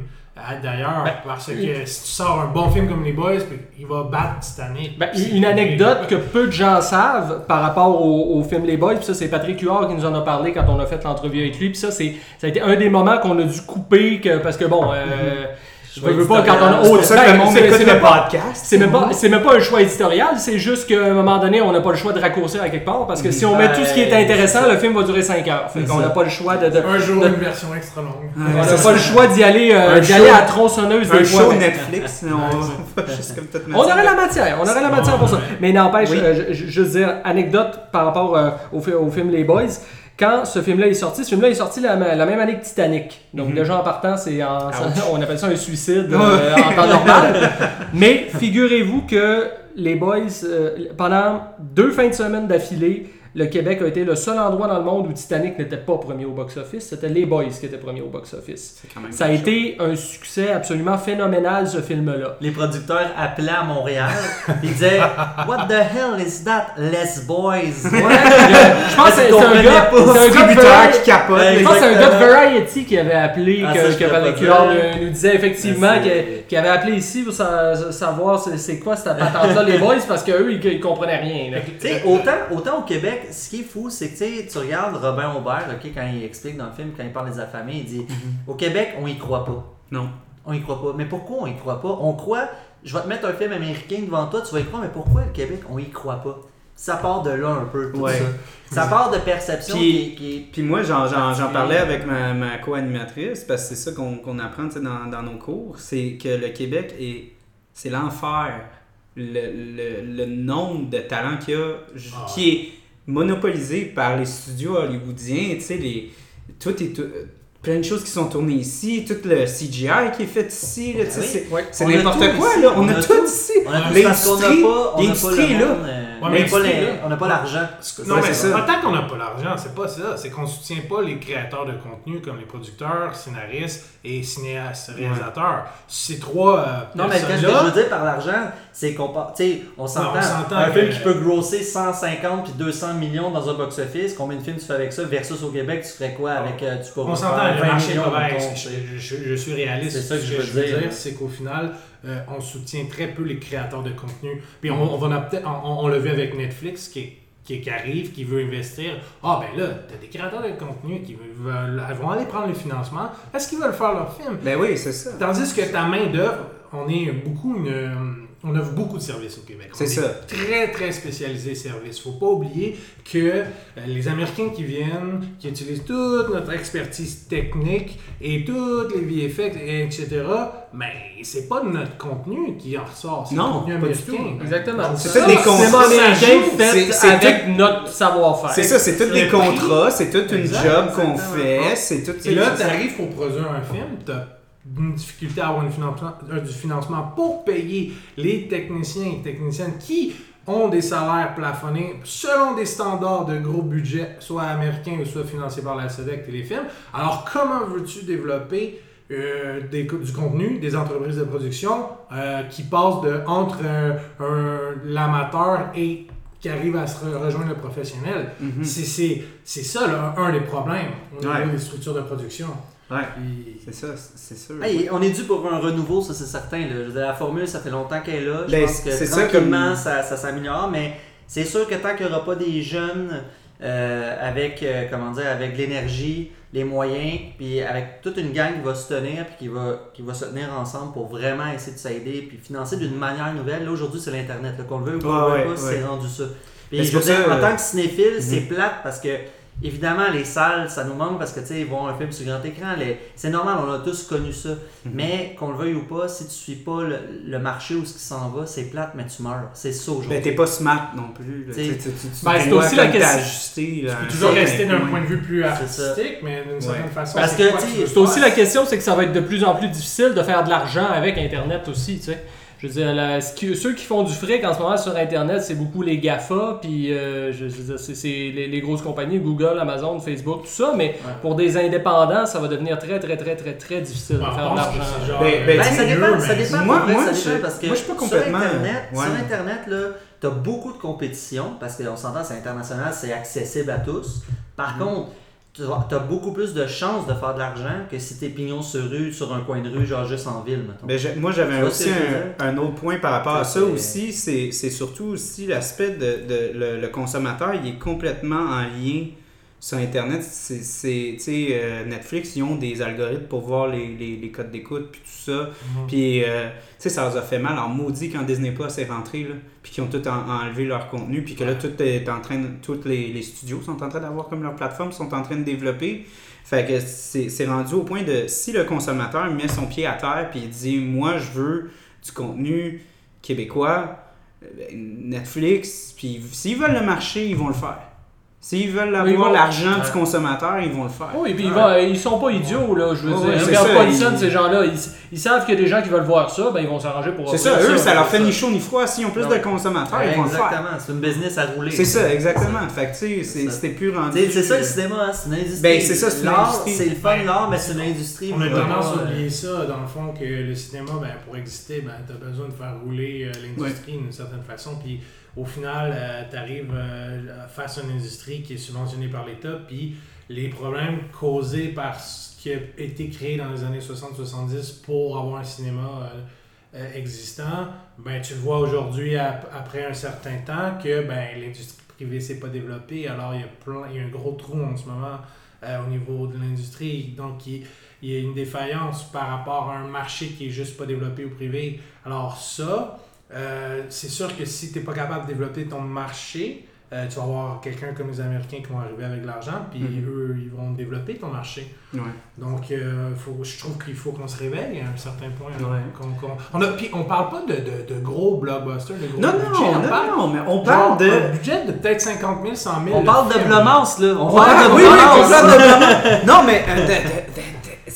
d'ailleurs, Ben, parce que si tu sors un bon film comme Les Boys, puis il va battre Titanic. Ben, C'est- une anecdote que peu de gens savent par rapport au, au film Les Boys, puis ça c'est Patrick Huard qui nous en a parlé quand on a fait l'entrevue avec lui, puis ça c'est ça a été un des moments qu'on a dû couper que, parce que bon, euh, je veux, pas quand on a C'est pour ça que ben, le monde c'est- écoute c'est le même pas- podcast. c'est même, pas, c'est même pas un choix éditorial, c'est juste qu'à un moment donné, on n'a pas le choix de raccourcir à quelque part parce que si on met tout ce qui est intéressant, le film va durer 5 heures. Fait qu'on n'a pas le choix de. de- Un jour, une version extra longue. on n'a pas le choix d'y aller, euh, Un d'y show- aller à tronçonneuse Un des fois. show mais- Netflix, on aurait la matière, on aurait la matière pour ça. Mais n'empêche, euh, je, veux dire, anecdote par rapport euh, au film Les Boys. Quand ce film-là est sorti, ce film-là est sorti la, la même année que Titanic. Donc Mhm. déjà en partant, c'est on appelle ça un suicide euh, en temps normal. Mais figurez-vous que les Boys, euh, pendant deux fins de semaine d'affilée, le Québec a été le seul endroit dans le monde où Titanic n'était pas premier au box-office. C'était Les Boys qui étaient premiers au box-office. Ça a été un succès absolument phénoménal, ce film-là. Les producteurs appelaient à Montréal ils disaient What the hell is that, Les Boys? Je pense que c'est un gars, c'est un qui capote. Je pense que c'est un gars de. Variety qui avait appelé, Ah, que, que- qui nous, disait effectivement qu'il qu'il avait appelé ici pour sa- savoir c'est quoi cette patente-là, les boys, parce qu'eux, ils, ils comprenaient rien. là. Tu sais, autant, autant au Québec, ce qui est fou, c'est que tu regardes Robin Aubert, ok, quand il explique dans le film, quand il parle des affamés, il dit Au Québec, on y croit pas. Non. On y croit pas. Mais pourquoi on y croit pas? On croit, je vais te mettre un film américain devant toi, tu vas y croire, mais pourquoi le Québec, on y croit pas? Ça part de là un peu, tout Ouais. ça. Ça part de perception Puis- qui, est- qui est- Puis moi, j'en, j'en, j'en Particulier. parlais avec ma, ma co-animatrice, parce que c'est ça qu'on, qu'on apprend dans, dans nos cours, c'est que le Québec, est, c'est l'enfer. Le, le, le nombre de talents qu'il y a, Ah. qui est monopolisé par les studios hollywoodiens, tu sais, les, tout est... tout- plein de choses qui sont tournées ici, tout le CGI qui est fait ici, là, Ben oui. c'est, n'importe tout quoi, ici, là. On, on a, a tout tout. ici. On a L'industrie- parce qu'on n'a pas, on n'a pas l'industrie, le là. monde, euh, on mais n'a pas, l'industrie, les- là. on n'a pas l'argent. Non, mais c'est pas tant qu'on n'a pas l'argent, c'est pas ça. C'est qu'on soutient pas les créateurs de contenu comme les producteurs, scénaristes et cinéastes, réalisateurs. Ces trois euh, Non, mais quand je, personnes-là, je veux dire par l'argent, c'est qu'on part- tu sais, on s'entend. un que- film qui peut grosser 150 puis 200 millions dans un box-office, combien de films tu fais avec ça versus au Québec, tu ferais quoi avec euh, tu On s'entend, le 20 marché est millions, Je, je- je- suis réaliste. C'est ça que Ce je veux veux dire. dire, c'est qu'au final, euh, on soutient très peu les créateurs de contenu. Puis on, on, va on, on l'a vu avec Netflix qui, qui, qui arrive, qui veut investir. Ah ben là, t'as des créateurs de contenu qui veulent, vont aller prendre le financement. Est-ce qu'ils veulent faire leur film? Ben oui, c'est ça. Tandis que ta main d'œuvre, on est beaucoup une, on offre beaucoup de services au Québec. C'est ça. Très très spécialisé services. Faut pas oublier que euh, les Américains qui viennent, qui utilisent toute notre expertise technique et toutes les VFX, et etc. Mais c'est pas notre contenu qui en ressort, c'est Non, le contenu pas du américain. tout. Exactement. C'est ça, tout des contrats. C'est- avec notre savoir-faire. C'est ça, c'est tous des contrats, c'est toute une Exact, job qu'on fait, c'est tout... Et là, tu arrives pour produire un film, tu as une difficulté à avoir une financement- euh, du financement pour payer les techniciens et techniciennes qui ont des salaires plafonnés selon des standards de gros budget, soit américains ou soit financés par la SEDEC Téléfilm. Alors, comment veux-tu développer euh, des du contenu, des entreprises de production euh, qui passent de, entre l'amateur et qui arrive à se re- rejoindre le professionnel? Mhm. C'est- ça, là, un des problèmes au niveau Ouais. des structures de production. Ouais, Puis- c'est ça, c'est sûr. Hey, on est dû pour un renouveau, ça c'est certain. là. Je veux dire, La formule, ça fait longtemps qu'elle est là. Je Ben, pense que c'est ça tranquillement, comme- ça, ça s'améliore, mais c'est sûr que tant qu'il n'y aura pas des jeunes euh, avec, euh, comment dire, avec l'énergie, les moyens, puis avec toute une gang qui va se tenir, puis qui va, qui va se tenir ensemble pour vraiment essayer de s'aider, puis financer d'une manière nouvelle. Là, aujourd'hui, c'est l'Internet. Qu'on le veuille ou qu'on Ouais, le ouais, pas, ouais. c'est rendu ça. Puis Mais je veux dire, ça, en euh, tant que cinéphile, c'est mhm. plate parce que Évidemment, les salles, ça nous manque parce que, tu sais, voir un film sur grand écran, les- c'est normal, on a tous connu ça. Mhm. Mais qu'on le veuille ou pas, si tu suis pas le, le marché où ce qui s'en va, c'est plate, mais tu meurs. C'est ça aujourd'hui. Ben, t'es pas smart non plus. ben, c'est aussi la question- là, Tu peux toujours rester d'un point de vue plus artistique, mais d'une certaine Ouais. façon. Parce c'est que, C'est aussi la question, c'est que ça va être de plus en plus difficile de faire de l'argent avec Internet aussi, tu sais. Je veux dire, la- ce qui- ceux qui font du fric en ce moment sur Internet, c'est beaucoup les GAFA, puis euh, je, je veux dire, c'est c'est les, les grosses compagnies, Google, Amazon, Facebook, tout ça, mais pour des indépendants, ça va devenir très, très, très, très, très difficile de faire je de l'argent. genre, Ben- euh, ben, Ben, ça dépend, mieux, ça dépend. Moi- pour vrai, moi, ça je- dépend parce que moi, je suis pas complètement- Sur Internet, ouais. sur Internet là, t'as beaucoup de compétition parce qu'on s'entend, c'est international, c'est accessible à tous. Par Mhm. contre, tu as beaucoup plus de chances de faire de l'argent que si t'es pignon sur rue, sur un coin de rue, genre juste en ville, mettons. Je- moi, j'avais aussi un, un autre point par rapport à Ça, aussi. C'est c'est surtout aussi l'aspect de, de- le, le consommateur, il est complètement en lien sur Internet. C'est, c'est- tu sais, euh, Netflix, ils ont des algorithmes pour voir les, les, les codes d'écoute, puis tout ça. Mhm. Puis, euh, tu sais, ça leur a fait mal. Alors, maudit quand Disney Plus est rentré, là, puis qu'ils ont tout en- enlevé leur contenu, puis que là, tout est en train tous les, les studios sont en train d'avoir comme leur plateforme, sont en train de développer. Fait que c'est c'est rendu au point de, si le consommateur met son pied à terre, puis il dit, moi, je veux du contenu québécois, euh, ben, Netflix, puis s'ils veulent le marché, ils vont le faire. S'ils veulent Ils avoir vont- l'argent Ouais. du consommateur, ils vont le faire. Oui, puis ils, vont- ils sont pas idiots, là, je veux Ouais, dire. ouais, c'est Regarde ça, pas Edison, ils- ces gens-là. Ils, ils savent qu'il y a des gens qui veulent voir ça, ben ils vont s'arranger pour C'est ça, eux, ça leur fait ni chaud ni froid. S'ils ont plus Non. de consommateurs, ils vont le faire. Exactement, c'est une business à rouler. C'est ça, exactement. Fait que, tu sais, c'est- ça. c'était plus rendu. C'est ça le cinéma, hein, c'est une industrie. Ben, c'est ça, c'est une L'art, industrie. C'est le fun, l'art, mais c'est une industrie. On a tendance à oublier ça, dans le fond, que le cinéma, ben, pour exister, ben, tu as besoin de faire rouler euh, l'industrie d'une certaine façon. Puis au final, tu arrives face à une industrie qui est subventionnée par l'État. Puis les problèmes causés par ce qui a été créé dans les années 60-70 pour avoir un cinéma euh, euh, existant, ben, tu vois aujourd'hui, ap- après un certain temps, que ben, l'industrie privée s'est pas développée. Alors il y, a plein, il y a un gros trou en ce moment euh, au niveau de l'industrie. Donc, il, il y a une défaillance par rapport à un marché qui est juste pas développé au privé. Alors ça, euh, c'est sûr que si tu n'es pas capable de développer ton marché, euh, tu vas avoir quelqu'un comme les Américains qui vont arriver avec de l'argent, puis Mhm. eux, ils vont développer ton marché. Ouais. Donc, euh, faut, je trouve qu'il faut qu'on se réveille à un certain point. hein, Ouais. qu'on- qu'on- on on parle pas de, de, de gros blockbusters, de gros Non, budgets, non, on non, parle non, mais on parle de. un budget de peut-être 50 000, 100 000. On le parle de. Blomance, là. On Ouais, parle de oui, Blomance. parle de Blomance. Non, mais euh,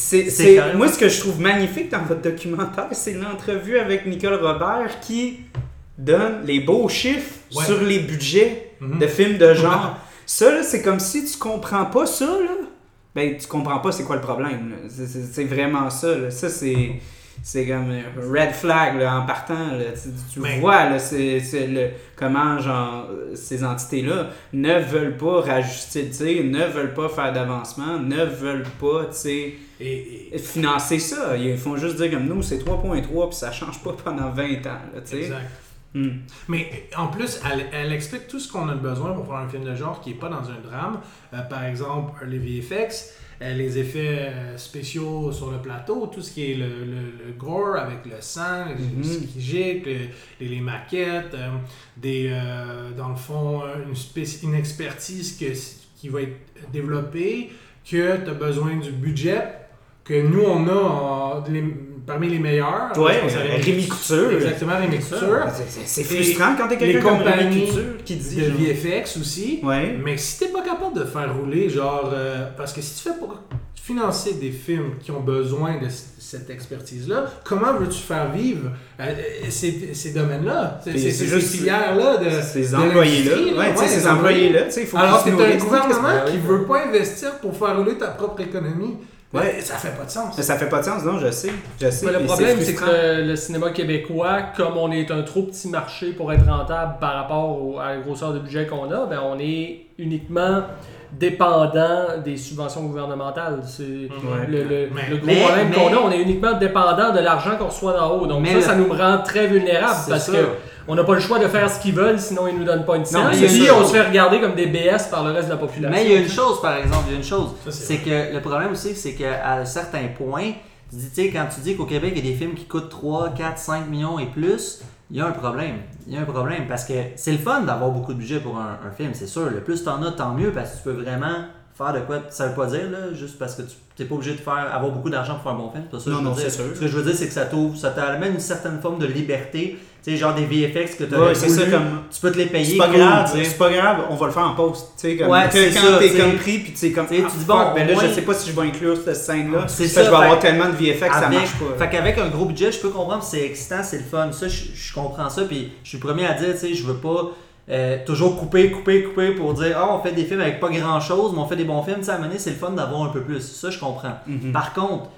c'est, moi ce que je trouve magnifique dans votre documentaire, c'est l'entrevue avec Nicole Robert qui donne les beaux chiffres Ouais. sur les budgets Mhm. de films de genre. Ça, là, c'est comme si tu comprends pas ça, là. Ben, tu comprends pas c'est quoi le problème. c'est vraiment ça, là. Ça, c'est. C'est comme un red flag là, en partant. Là. Tu, tu Mais- vois là, c'est, c'est le, comment genre, ces entités-là ne veulent pas rajuster le tir, ne veulent pas faire d'avancement, ne veulent pas Et, et- financer ça. Ils font juste dire comme nous, c'est 3.3 puis ça change pas pendant 20 ans. Là, exact. Hmm. Mais en plus, elle, elle explique tout ce qu'on a besoin pour faire un film de genre qui n'est pas dans un drame. Euh, par exemple, les VFX, les effets euh, spéciaux sur le plateau, tout ce qui est le, le, le gore avec le sang, ce qui gicle, les, les maquettes, euh, des, euh, dans le fond, euh, une, une expertise que, qui va être développée, que tu as besoin du budget que nous, on a en- les- parmi les meilleurs. Euh, Rémi Couture. Exactement, Rémi Couture. C'est- C'est c'est frustrant quand t'es quelqu'un comme Rémi Couture qui dit. de VFX aussi. Ouais. Mais si t'es pas capable de faire rouler, genre, euh, parce que si tu fais pas financer des films qui ont besoin de cette expertise-là, comment veux-tu faire vivre euh, euh, ces, ces domaines-là, ces, Puis ces- c'est ces filières-là de Ces employés-là. Ouais, ouais, ces employés-là. tu sais, il faut Alors t'as un gouvernement qu'est-ce qui que- veut pas investir pour faire rouler ta propre économie. Ouais. Ça fait pas de sens. Ça fait pas de sens, non, je sais. Je sais. Mais le problème, c'est que le, cinéma québécois, comme on est un trop petit marché pour être rentable par rapport au- à la grosseur de budget qu'on a, ben on est uniquement dépendant des subventions gouvernementales. C'est Ouais. le, le- Mais- le gros mais- problème qu'on a. On est uniquement dépendant de l'argent qu'on reçoit d'en haut. Donc ça, le- ça nous rend très vulnérables parce ça. que on n'a pas le choix de faire ce qu'ils veulent, sinon ils nous donnent pas une scène. c'est puis ça. on se fait regarder comme des BS par le reste de la population. Mais il y a une chose, par exemple, il y a une chose. C'est que le problème aussi, c'est qu'à un certain point, tu dis, quand tu dis qu'au Québec, il y a des films qui coûtent 3, 4, 5 millions et plus, il y a un problème. Il y a un problème parce que c'est le fun d'avoir beaucoup de budget pour un, un film, c'est sûr. Le plus t'en as, tant mieux parce que tu peux vraiment faire de quoi. Ça veut pas dire, là, juste parce que tu n'es pas obligé de faire avoir beaucoup d'argent pour faire un bon film. C'est pas ça que Non, je veux non, dire. c'est sûr. Ce que je veux dire, c'est que ça t'ouvre, ça t'amène une certaine forme de liberté. Tu sais, genre des VFX que tu Ouais, c'est ça comme. Tu peux te les payer. C'est pas grave, c'est pas grave, on va le faire en post. Tu sais, comme Ouais, c'est quand t'es tu sais. comme pris, puis tu sais, comme. Ah, tu dis, bon, ben là, moins- je sais pas si je vais inclure cette scène-là. C'est Parce ça, je vais avoir tellement de VFX que ça Avec- marche pas. Fait qu'avec un gros budget, je peux comprendre, c'est excitant, c'est le fun. Ça, je, je comprends ça. Puis je suis le premier à dire, tu sais, je veux pas euh, toujours couper, couper, couper pour dire, ah, on fait des films avec pas grand chose, mais on fait des bons films. Tu sais, à un c'est le fun d'avoir un peu plus. Ça, je comprends. Mhm. Par contre,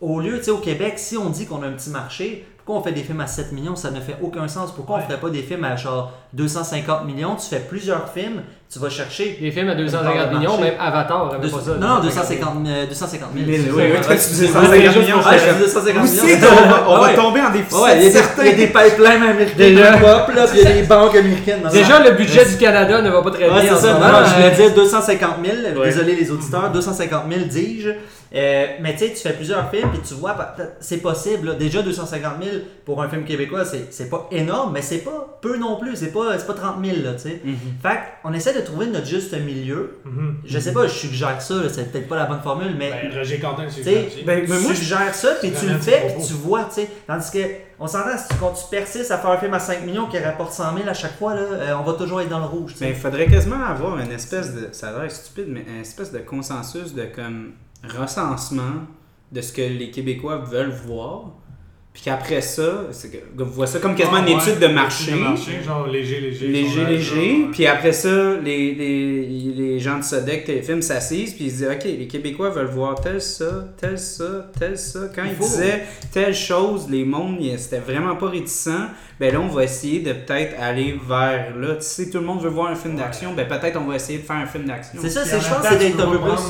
au lieu, tu sais, au Québec, si on dit qu'on a un petit marché, pourquoi on fait des films à 7 millions? Ça ne fait aucun sens. Pourquoi on Ouais. ferait pas des films à genre 250 millions? Tu fais plusieurs films, tu vas chercher. Les films à Dans 250 le millions, même Avatar deux- pas ça. non, non, 250, euh, 250 000. Mille, c'est oui, oui, toi, tu disais Ouais, 150 juste millions, pour- ouais, j'étais je disais 150 Aussi, millions. on va, tomber en déficit Ouais, il y a des- certain. il y a des pipelines américaines là, puis il y a des banques américaines. Déjà, le budget du Canada ne va pas très bien. je voulais dire 250 000. Ouais. Désolé les auditeurs. 250 000, dis-je. Euh, mais tu sais, tu fais plusieurs films, puis tu vois, c'est possible. là. Déjà, 250 000 pour un film québécois, c'est c'est pas énorme, mais c'est pas peu non plus. C'est pas, c'est pas 30 000, là, tu sais. Mhm. Fait qu'on essaie de trouver notre juste milieu. Mhm. Je sais pas, je suggère ça, c'est peut-être pas la bonne formule, mais Ben, Roger Quentin, ça. ben, mais moi, tu suggères ça, puis tu le fais, puis tu vois, tu sais. Tandis que, on s'entend, si tu, quand tu persistes à faire un film à 5 millions qui rapporte 100 000 à chaque fois, là, euh, on va toujours être dans le rouge, tu sais. Mais il faudrait quasiment avoir une espèce de. Ça a l'air stupide, mais une espèce de consensus de comme recensement de ce que les Québécois veulent voir. Puis qu'après ça, c'est que, vous voyez ça comme quasiment Ah, une ouais, étude de marché. genre léger, léger. Léger, léger. genre, Puis après ça, les, les, les gens de Sodec Téléfilm s'assisent, puis ils se disent Ok, les Québécois veulent voir tel ça, tel ça, tel ça. Quand Il ils faut. disaient telle chose, les mondes, ils- c'était vraiment pas réticent. Ben là, on va essayer de peut-être aller vers là. Tu sais, tout le monde veut voir un film d'action, ben peut-être on va essayer de faire un film d'action. C'est ça, c'est je pense, c'est d'être un peu pas plus.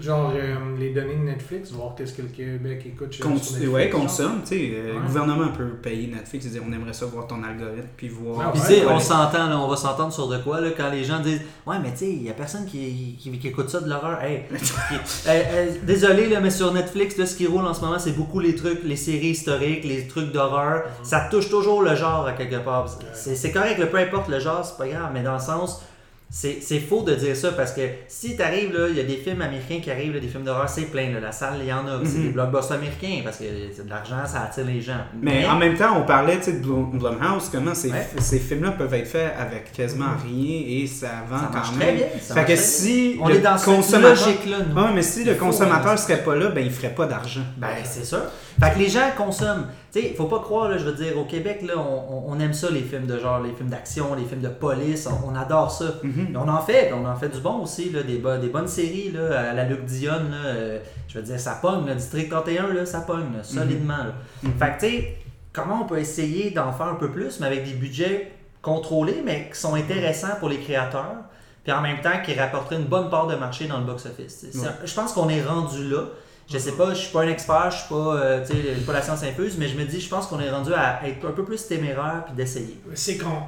Genre euh, les données de Netflix, voir qu'est-ce que le Québec écoute sur Cons- Netflix, ouais, consomme, tu sais, euh, le gouvernement peut payer Netflix et dire on aimerait ça voir ton algorithme puis voir. Ouais, Puis ouais, ouais. on s'entend, là, on va s'entendre sur de quoi, là, quand les gens disent Ouais, mais tu sais, il y a personne qui, qui, qui écoute ça de l'horreur. Hey, euh, euh, désolé, là, mais sur Netflix, là, ce qui roule en ce moment, c'est beaucoup les trucs, les séries historiques, les trucs d'horreur. Ça touche toujours le genre à quelque part. C'est c'est correct, là, peu importe le genre, c'est pas grave, mais dans le sens. C'est c'est faux de dire ça parce que si t'arrives là, il y a des films américains qui arrivent, là, des films d'horreur, c'est plein. là, la salle, il y en a. C'est Mhm. des blockbusters américains parce que c'est de l'argent, ça attire les gens. Mais en même temps, on parlait de Blum- Blumhouse, comment ces, Ouais. ces films-là peuvent être faits avec quasiment rien et ça vend ça quand très même. bien. ça Fait que si On le est dans cette logique-là. Ouais, mais si le Il consommateur euh, serait pas là, ben il ferait pas d'argent. Ben, c'est sûr. Fait que les gens consomment. Tu sais, faut pas croire, là, je veux dire, au Québec, là, on, aime ça, les films de genre, les films d'action, les films de police, on, on adore ça. Mhm. Mais on en fait, on en fait du bon aussi, là, des, bo- des bonnes séries, là, à la Luc Dionne, là, euh, je veux dire, ça pogne, le District 31, là, ça pogne, là, solidement. là. Mhm. Fait que, tu sais, comment on peut essayer d'en faire un peu plus, mais avec des budgets contrôlés, mais qui sont intéressants pour les créateurs, puis en même temps qui rapporteraient une bonne part de marché dans le box-office. Ouais. Je pense qu'on est rendu là. Je sais pas, je suis pas un expert, je suis pas, euh, tu sais, pas la science infuse, mais je me dis, je pense qu'on est rendu à être un peu plus téméraire puis d'essayer. C'est qu'on.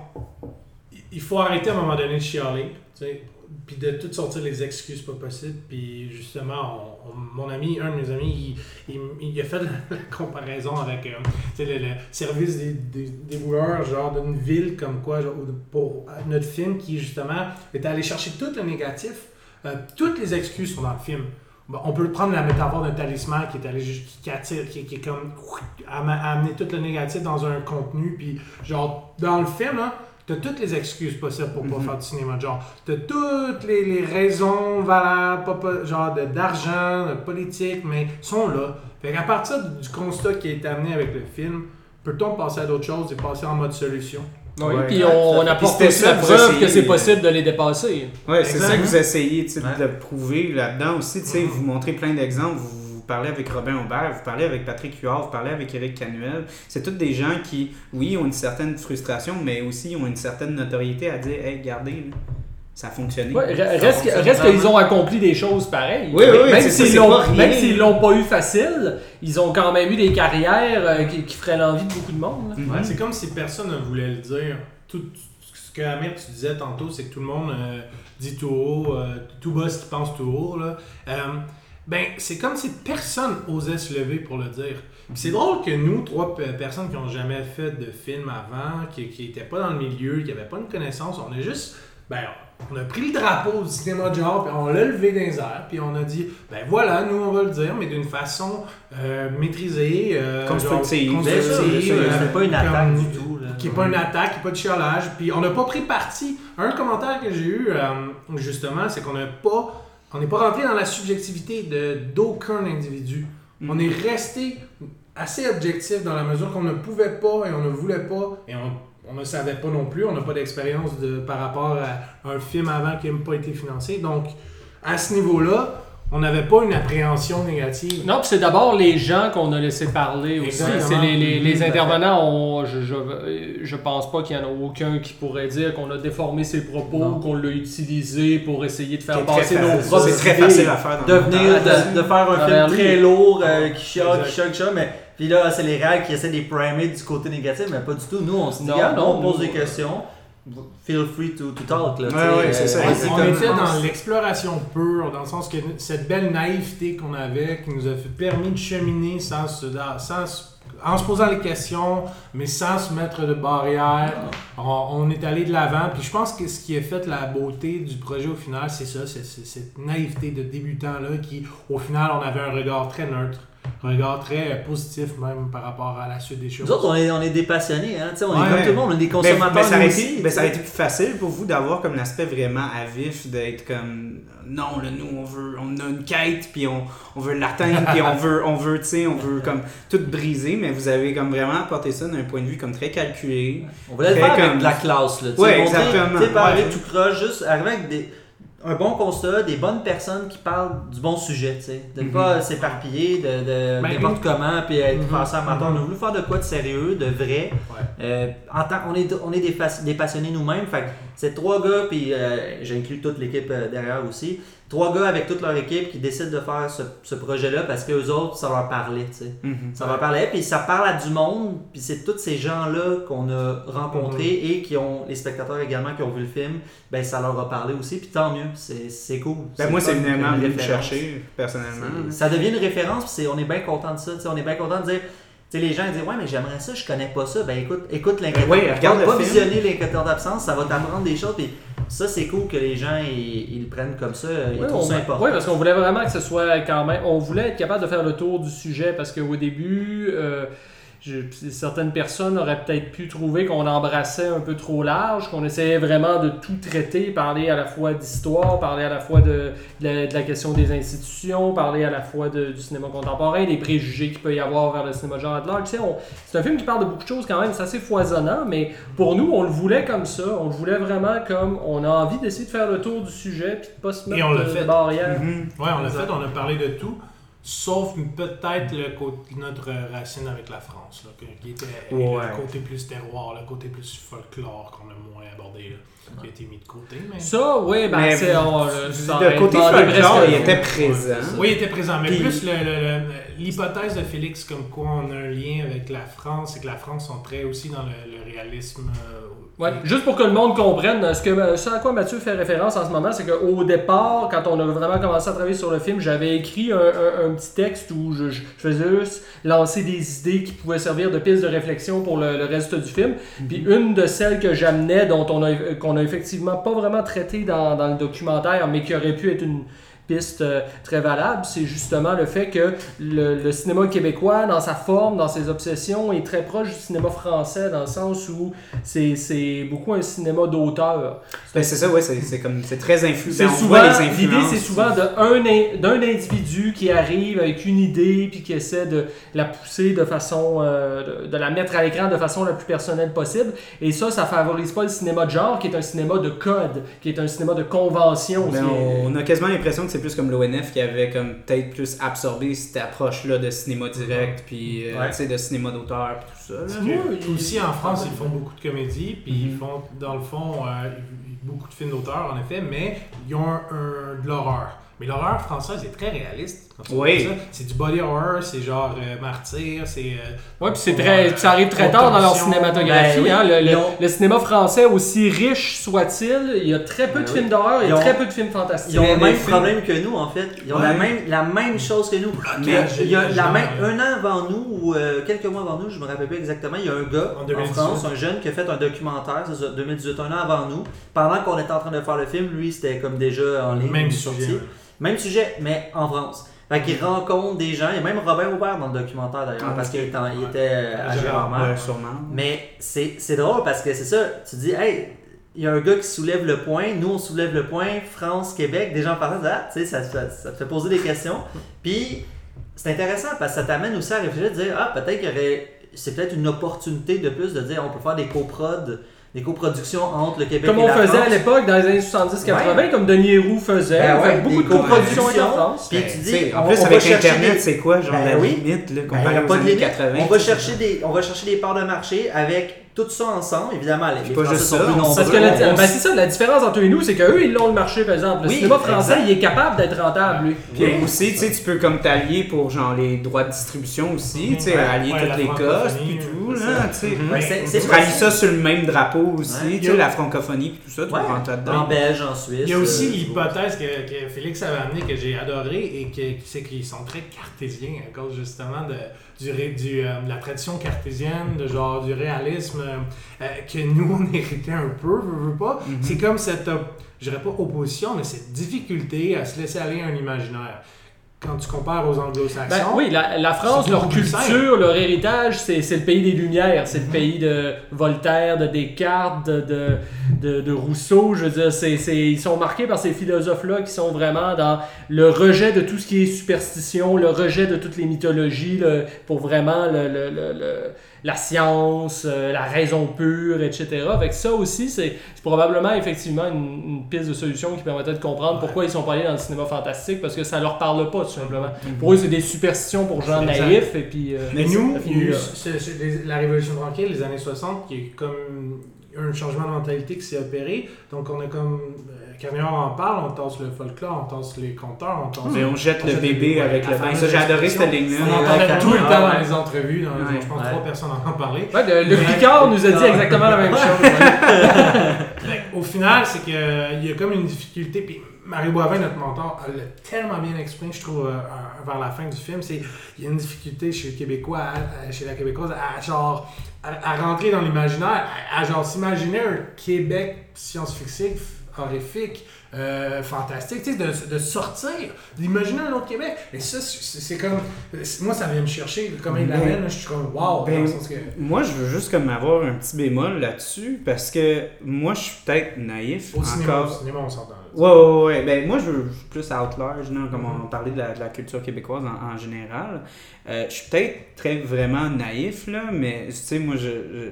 Il faut arrêter à un moment donné de chialer, tu sais, puis de tout sortir les excuses pas possibles. Puis justement, on- on- mon ami, un de mes amis, il, il- a fait la comparaison avec euh, le, le service des, des, des genre d'une ville comme quoi, genre, pour notre film qui justement est allé chercher tout le négatif. Euh, toutes les excuses sont dans le film. Bon, on peut prendre la métaphore d'un talisman qui est allé ju- qui, attire, qui, qui est comme am- amener tout le négatif dans un contenu, puis genre dans le film là, t'as toutes les excuses possibles pour pas Mhm. faire du cinéma, genre t'as toutes les, les raisons valables, pas, pas- genre de- d'argent, de, politique, mais sont là. Fait qu'à partir du constat qui est amené avec le film, peut-on passer à d'autres choses et passer en mode solution? Oui, Ouais. puis on, on apporte aussi c'était la preuve essayez, que c'est possible de les dépasser. Ouais, c'est ça que vous essayez Ouais. de prouver là-dedans aussi. Vous montrez plein d'exemples. Vous, vous parlez avec Robin Aubert, vous parlez avec Patrick Huard, vous parlez avec Eric Canuel. C'est tous des gens qui, oui, ont une certaine frustration, mais aussi ont une certaine notoriété à dire Hey, regardez, là, ça a fonctionné. Ouais, Ça reste qu'ils ont accompli des choses pareilles. Oui, oui, même s'ils c'est l'ont pas rien. même s'ils l'ont pas eu facile, ils ont quand même eu des carrières euh, qui, qui feraient l'envie de beaucoup de monde. Ouais, c'est comme si personne ne voulait le dire. Tout, ce que Amir, tu disais tantôt, c'est que tout le monde euh, dit tout haut, euh, tout bas ce qu'il pense tout haut. Là. Euh, ben, c'est comme si personne osait se lever pour le dire. C'est drôle que nous, trois pe- personnes qui n'ont jamais fait de film avant, qui n'étaient pas dans le milieu, qui n'avaient pas une connaissance, on a juste. Ben, on a pris le drapeau du cinéma de genre, puis on l'a levé dans les airs, puis on a dit, ben voilà, nous on va le dire, mais d'une façon euh, maîtrisée, euh, Constructive. genre, euh, pas une attaque comme- du tout. là. qui n'est pas une attaque, qui n'est pas de chialage. Puis on n'a pas pris parti. Un commentaire que j'ai eu, euh, justement, c'est qu'on n'a pas. On n'est pas rentré dans la subjectivité de d'aucun individu. Mhm. On est resté assez objectif dans la mesure qu'on ne pouvait pas et on ne voulait pas et on, on ne savait pas non plus. On n'a pas d'expérience de par rapport à un film avant qui n'a pas été financé. Donc, à ce niveau-là, on n'avait pas une appréhension négative. Non, puis c'est d'abord les gens qu'on a laissé parler aussi. C'est les, les, Mhm, fait. intervenants, on- je, je, je pense pas qu'il y en a aucun qui pourrait dire qu'on a déformé ses propos, qu'on l'a utilisé pour essayer de faire passer nos propres C'est très facile à faire. dans de le venir, montage. de, de faire un film très lourd, euh, qui qui mais puis là, c'est les réels qui essaient de les primer du côté négatif, mais pas du tout. Nous, on se dit, Non, non, on pose nous, des questions, feel free to, to talk. Là, Ouais, ouais, c'est ça. On comme- était dans l'exploration pure, dans le sens que cette belle naïveté qu'on avait, qui nous a fait, permis de cheminer sans se, sans en se posant les questions, mais sans se mettre de barrières. On, on est allé de l'avant. Puis je pense que ce qui a fait la beauté du projet au final, c'est ça, c'est cette naïveté de débutant-là qui, au final, on avait un regard très neutre, regard très positif même par rapport à la suite des choses. Nous autres, on est, on est des passionnés, hein, tu sais, on Ouais. est comme tout le monde, on est des Ben, consommateurs. ben, ça, été, aussi, ben, ça aurait tu été plus facile pour vous d'avoir comme l'aspect vraiment à vif, d'être comme non, là, nous on veut, on a une quête, puis on, on veut l'atteindre, puis on veut, on veut, tu sais, on veut comme tout briser, mais vous avez comme vraiment apporté ça d'un point de vue comme très calculé. On voulait le faire avec comme- de la classe, là. tu sais, Ouais, montrer, exactement. Tu sais, pas Ouais. arriver tout croche, juste arriver avec des, un bon constat, des bonnes personnes qui parlent du bon sujet, tu sais. De Mhm. pas s'éparpiller de, de Ben, n'importe comment, puis être Mhm. passé amateur. Mhm. On a voulu faire de quoi de sérieux, de vrai. Ouais. Euh, en tant, on est, on est des, des passionnés nous-mêmes. Fait que c'est trois gars, puis euh, j'inclus toute l'équipe euh, derrière aussi. Trois gars avec toute leur équipe qui décident de faire ce, ce projet-là parce que eux autres, ça leur parlait, tu sais. Mhm. Ça leur parlait, puis ça parle à du monde, puis c'est tous ces gens-là qu'on a rencontrés Mhm. et qui ont, les spectateurs également qui ont vu le film, ben ça leur a parlé aussi, puis tant mieux, c'est cool. Ben, moi, c'est évidemment venu chercher, personnellement. Ça devient une référence, puis c'est- on est bien content de ça. tu sais, On est bien content de dire. Tu sais, les gens ils disent Ouais, mais j'aimerais ça, je connais pas ça. Ben écoute, écoute l'inquiétant. Ben oui, regarde pas visionner l'inquiétant d'absence, ça va t'apprendre des choses. Puis ça, c'est cool que les gens ils, ils le prennent comme ça. Ils Oui, trouvent on- ça important. oui, parce qu'on voulait vraiment que ce soit quand même. On voulait être capable de faire le tour du sujet parce qu'au début, euh, je- certaines personnes auraient peut-être pu trouver qu'on embrassait un peu trop large, qu'on essayait vraiment de tout traiter, parler à la fois d'histoire, parler à la fois de, de la, de la question des institutions, parler à la fois de- du cinéma contemporain, des préjugés qu'il peut y avoir vers le cinéma de genre large. Tu sais, on- C'est un film qui parle de beaucoup de choses quand même, c'est assez foisonnant, mais pour nous, on le voulait comme ça. On le voulait vraiment comme on a envie d'essayer de faire le tour du sujet puis de pas se Et mettre on l'a de, fait. Mhm. Ouais, on l'a fait, on a parlé de tout, sauf peut-être le côté, notre racine avec la France, là, qui était Ouais. le côté plus terroir, le côté plus folklore qu'on a moins abordé, là, qui a été mis de côté. Mais... Ça, oui, ben Mais c'est. le côté demandé folklore, il était présent. Oui, il était présent, mais Puis- plus l'hypothèse de Félix comme quoi on a un lien avec la France et que la France sont très aussi dans le, le réalisme. euh, Ouais, juste pour que le monde comprenne, ce, que, ce à quoi Mathieu fait référence en ce moment, c'est qu'au départ, quand on a vraiment commencé à travailler sur le film, j'avais écrit un, un- un petit texte où je, je faisais juste lancer des idées qui pouvaient servir de piste de réflexion pour le, le reste du film. Puis une de celles que j'amenais, dont on a, qu'on a effectivement pas vraiment traité dans, le documentaire, mais qui aurait pu être une piste euh, très valable, c'est justement le fait que le, le cinéma québécois, dans sa forme, dans ses obsessions, est très proche du cinéma français, dans le sens où c'est c'est beaucoup un cinéma d'auteur. Ben, c'est ça, ouais, c'est c'est comme c'est très influent. C'est on souvent, voit les l'idée c'est souvent de un in- d'un individu qui arrive avec une idée puis qui essaie de la pousser de façon, euh, de, de la mettre à l'écran de façon la plus personnelle possible. Et ça, ça favorise pas le cinéma de genre, qui est un cinéma de code, qui est un cinéma de convention. Ben, est- on a quasiment l'impression que c'est plus comme l'ONF qui avait comme peut-être plus absorbé cette approche-là de cinéma direct, puis euh, Ouais. tu sais, de cinéma d'auteur, puis tout ça. aussi en France, ils font beaucoup de comédies, puis ils font, dans le fond, euh, beaucoup de films d'auteur, en effet, mais ils ont un, un- de l'horreur. Mais l'horreur française est très réaliste. Oui. C'est du body horror, c'est genre euh, Martyr, c'est. euh, Ouais, puis c'est très, ça arrive très tard dans leur cinématographie. Ben oui. hein. le, le- cinéma français, aussi riche soit-il, il y a très peu Ben de oui. films d'horreur, il y a ont- très peu de films fantastiques. Ils ont le même films- problème que nous, en fait. Ils ont la, même, la même chose que nous. Mais il y a la même, euh. un an avant nous, ou euh, quelques mois avant nous, je me rappelle pas exactement, il y a un gars En en, 2018. France, un jeune qui a fait un documentaire, c'est ça, 2018, un an avant nous. Pendant qu'on était en train de faire le film, lui, c'était comme déjà en ligne. Même sujet. Même sujet, mais en France. Fait qu'il rencontre des gens. Il y a même Robin Aubert dans le documentaire d'ailleurs, Ah, parce qu'il était, Ouais. était euh, à. Ouais, sûrement. Mais c'est drôle parce que c'est ça, tu dis, hey, il y a un gars qui soulève le point, nous on soulève le point, France, Québec, des gens parlent, ah, tu sais, ça, te fait- ça te fait poser des questions. Puis c'est intéressant parce que ça t'amène aussi à réfléchir, de dire, ah, peut-être qu'il y aurait, c'est peut-être une opportunité de plus de dire, on peut faire des coprods, des coproductions entre le Québec Comme et on la faisait France. à l'époque dans les années 70-80, comme Denis Héroux faisait. Ben on ouais, fait beaucoup de coproductions avec la. France. Puis Ben, tu tu dis, en on- plus on va avec chercher Internet, des- c'est quoi, genre Ben la oui. limite, là, Ben, pas de années limite. 80? On va, chercher des, on va chercher des parts de marché avec tout ça ensemble. Évidemment, les, les pas Français juste sont ça, plus nombreux. Parce que la, On- ben, c'est ça, la différence entre eux et nous, c'est qu'eux, ils l'ont le marché, par exemple. Le Oui, cinéma français, exact. il est capable d'être rentable, lui. Puis aussi, tu sais, tu peux comme t'allier pour genre les droits de distribution aussi, tu sais, Ouais, allier ouais, toutes les costes puis tout. là, ça. tu sais. Mhm. Tu rallies ça sur le même drapeau aussi, Ouais. tu sais, la francophonie et tout ça, tu Ouais. rentres En là-dedans. Belge, en Suisse. Il y a aussi euh, l'hypothèse que, que Félix avait amenée que j'ai adoré et que c'est qu'ils sont très cartésiens à cause justement de, du, euh, de la tradition cartésienne, de genre du réalisme que nous on héritait un peu, veux, veux pas. Mhm. C'est comme cette, op- je dirais pas opposition, mais cette difficulté à se laisser aller à un imaginaire. Quand tu compares aux anglo-saxons, Ben, oui, la, la France, leur culture, leur héritage, c'est le pays des Lumières. C'est Mhm. le pays de Voltaire, de Descartes, de, de, de, de Rousseau. Je veux dire, c'est c'est- ils sont marqués par ces philosophes-là qui sont vraiment dans le rejet de tout ce qui est superstition, le rejet de toutes les mythologies, le- pour vraiment le- le- le- la science, euh, la raison pure, etc. Avec ça aussi, c'est probablement effectivement une, une piste de solution qui permettrait de comprendre pourquoi ils sont pas allés dans le cinéma fantastique, parce que ça leur parle pas, tout simplement. Pour eux, c'est des superstitions pour gens naïfs, et puis... euh, Mais nous, il y a finit eu là. ce- ce- les- la Révolution tranquille, les années 60, qui est comme un changement de mentalité qui s'est opéré. Donc, on a comme. Euh, Carnier en parle, on tasse le folklore, on tasse les conteurs, on tasse. Mais on jette le bébé avec la le bain. Ça, j'ai adoré cette ligne-là. On entendait tout le temps dans les entrevues, dans les- Ouais. je pense trois personnes en ont parlé. Le, Picard nous a dit exactement la même chose. Au final, c'est qu'il y a comme une difficulté. Puis Marie Boivin, notre mentor, elle l'a tellement bien exprimé, je trouve, euh, euh, vers la fin du film. C'est il y a une difficulté chez le Québécois, chez la Québécoise, à genre à, à rentrer dans l'imaginaire, à, à genre s'imaginer un Québec science-fiction horrifique. euh, fantastique, tu sais, de, de sortir, d'imaginer un autre Québec. Et ça, c'est comme. Moi, ça vient me chercher. Comment il l'amène, je suis comme, waouh! ben, dans le sens que- Moi, je veux juste comme avoir un petit bémol là-dessus parce que moi, je suis peut-être naïf Au cinéma, encore. au cinéma, on s'entend. Ouais, ouais, ouais. Ben, moi, je veux je suis plus out large, là, comme on parlait de la, de la culture québécoise en, en général. Euh, je suis peut-être très vraiment naïf, là, mais tu sais, moi,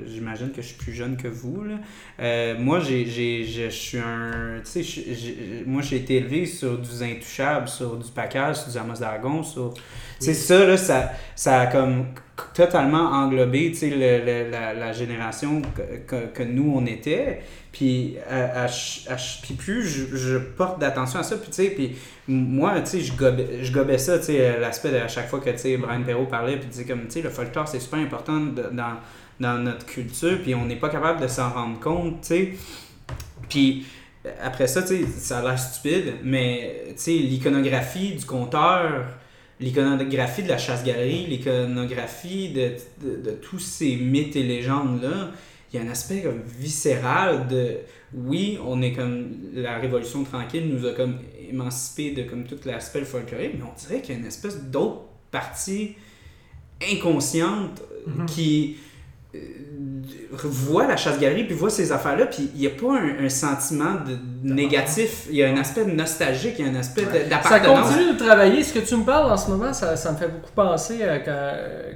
j'imagine que je suis plus jeune que vous. Là. Euh, moi, j'ai, j'ai, je je suis un. Tu sais, moi, j'ai été élevé sur du Intouchable, sur du Package, sur du Amos d'Aragon, sur. Tu sais, ça, là, ça, ça a comme totalement englobé, tu sais, la, la génération que, que, que nous, on était. Puis, puis plus je, porte d'attention à ça, puis tu sais, puis moi, tu sais, je gobais, ça, tu sais, l'aspect de à chaque fois que, tu sais, Brian Perrault parlait, puis tu sais, comme, tu sais, le folklore, c'est super important dans, dans notre culture, puis on n'est pas capable de s'en rendre compte, tu sais. Puis, après ça, tu sais, ça a l'air stupide, mais, tu sais, l'iconographie du conteur, l'iconographie de la chasse-galerie, l'iconographie de, de, de tous ces mythes et légendes-là, il y a un aspect comme viscéral de oui, on est comme la révolution tranquille nous a comme émancipé de comme tout l'aspect folklorique, mais on dirait qu'il y a une espèce d'autre partie inconsciente euh, Mhm. qui euh, voit la chasse-galerie puis voit ces affaires-là, puis il n'y a pas un, un sentiment de négatif, il y a un aspect nostalgique, il y a un aspect Ça d'appartenance. continue de travailler. Ce que tu me parles en ce moment, ça, ça me fait beaucoup penser à quand,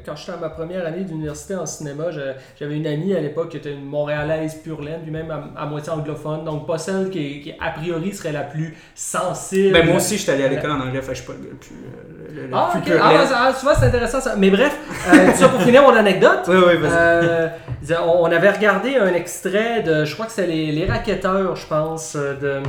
quand j'étais à ma première année d'université en cinéma. je- J'avais une amie à l'époque qui était une montréalaise pure laine, puis même à, à moitié anglophone, donc pas celle qui, qui, a priori serait la plus sensible. Ben moi aussi, je suis allé à l'école en anglais, fait je suis pas le plus, euh, le, Ah, plus Ah, ben, ça- ah, tu vois, c'est intéressant ça. Mais bref, euh, ça pour finir mon anecdote. Oui, oui, vas-y. Euh, on avait regardé un extrait de, je crois que c'est les, les raquetteurs, je pense, euh, de,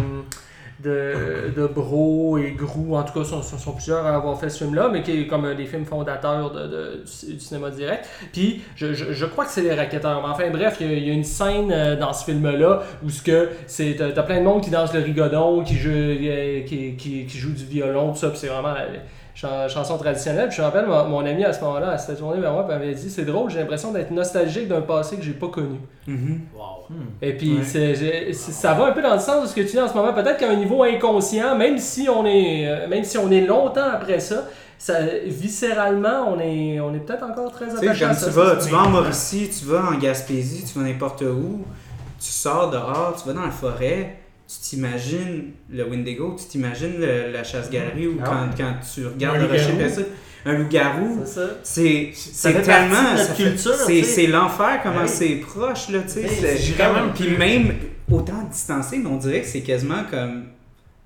de, de Bro et Grou, en tout cas, sont, sont plusieurs à avoir fait ce film-là, mais qui est comme un des films fondateurs de, du, cinéma direct. Puis, je, je, crois que c'est les raquetteurs. Mais enfin, bref, il y a, une scène euh, dans ce film-là où ce que c'est, t'as, t'as plein de monde qui danse le rigodon, qui joue, euh, qui, qui, joue du violon, tout ça, c'est vraiment chanson traditionnelle. Puis je me rappelle, mon, mon ami à ce moment-là, elle s'était tournée vers moi et m'avait dit C'est drôle, j'ai l'impression d'être nostalgique d'un passé que j'ai pas connu. Mhm. Wow. Et puis, Ouais. c'est- ça va un peu dans le sens de ce que tu dis en ce moment. Peut-être qu'à un niveau inconscient, même si on est, euh, même si on est longtemps après ça, ça viscéralement, on est, on est peut-être encore très attaché à comme ça. tu vas, tu vas en Mauricie, tu vas en Gaspésie, tu vas n'importe où, tu sors dehors, tu vas dans la forêt, tu t'imagines le Wendigo, tu t'imagines la chasse-galerie ou Ah quand, quand tu regardes le rocher percé, un loup-garou. C'est tellement. C'est l'enfer, comment c'est proche, là, tu sais. Même Puis même autant distancé, mais on dirait que c'est quasiment comme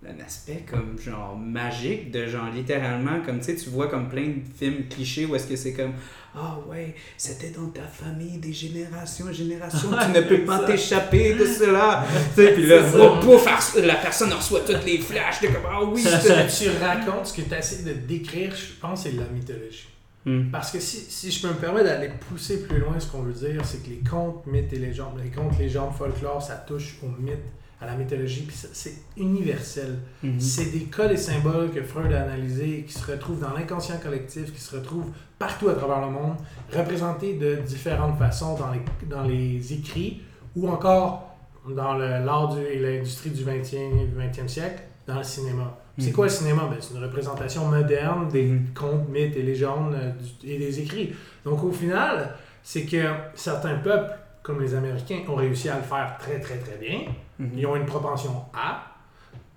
un aspect comme genre magique de genre littéralement comme tu sais tu vois comme plein de films clichés où est-ce que c'est comme ah ouais c'était dans ta famille des générations générations tu ne peux pas t'échapper de cela tu sais puis là ça. oh, pouf la personne reçoit toutes les flashs de comme ah oui c'est- que tu racontes, ce que tu essaies de décrire, je pense, c'est de la mythologie. Hmm. Parce que si, si je peux me permettre d'aller pousser plus loin, ce qu'on veut dire, c'est que les contes, mythes et légendes, les contes, légendes, folklore, ça touche au mythe, à la mythologie, puis c'est universel. Mhm. C'est des codes et symboles que Freud a analysés, qui se retrouvent dans l'inconscient collectif, qui se retrouvent partout à travers le monde, représentés de différentes façons dans les, dans les écrits ou encore dans l'art et l'industrie du 20e, 20e siècle, dans le cinéma. C'est Mhm. quoi le cinéma? Ben, c'est une représentation moderne des Mhm. contes, mythes et légendes euh, du- et des écrits. Donc au final, c'est que certains peuples, comme les Américains, ont réussi à le faire très très très bien. Mhm. Ils ont une propension à.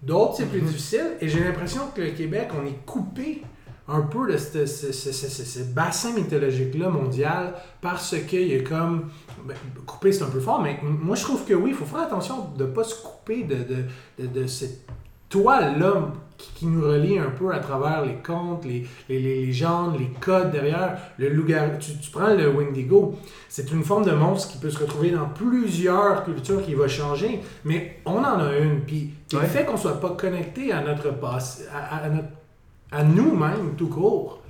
D'autres, c'est plus Mhm. difficile. Et j'ai l'impression que le Québec, on est coupé un peu de ce, ce- ce- ce- bassin mythologique-là mondial parce qu'il y a comme. ben, coupé, c'est un peu fort, mais moi je trouve que oui, il faut faire attention de ne pas se couper de, de, de, de cette toile-là qui, qui nous relie un peu à travers les contes, les, les, les légendes, les codes derrière. Le loup-garou. Tu, tu prends le Wendigo, c'est une forme de monstre qui peut se retrouver dans plusieurs cultures qui va changer, mais on en a une. Puis le Ouais. fait qu'on soit pas connecté à notre passé, à, à, notre- à nous-mêmes tout court,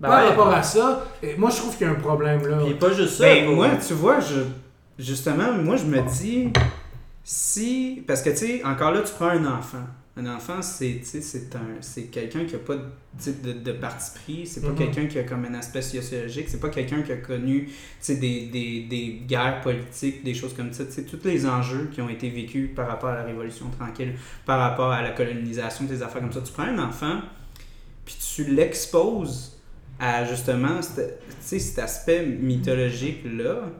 Ben par ouais. rapport à ça, moi je trouve qu'il y a un problème là. Puis pas juste ça. Ben, pour- moi, tu vois, je, justement, moi, je me dis, si. Parce que, tu sais, encore là, tu prends un enfant. Un enfant, c'est, tu sais, c'est un, c'est quelqu'un qui a pas de, de, parti pris, c'est pas Mhm. quelqu'un qui a comme un aspect sociologique, c'est pas quelqu'un qui a connu, des, des, des guerres politiques, des choses comme ça, tous les enjeux qui ont été vécus par rapport à la Révolution tranquille, par rapport à la colonisation, des affaires comme ça. Tu prends un enfant, puis tu l'exposes à justement cet, aspect mythologique-là,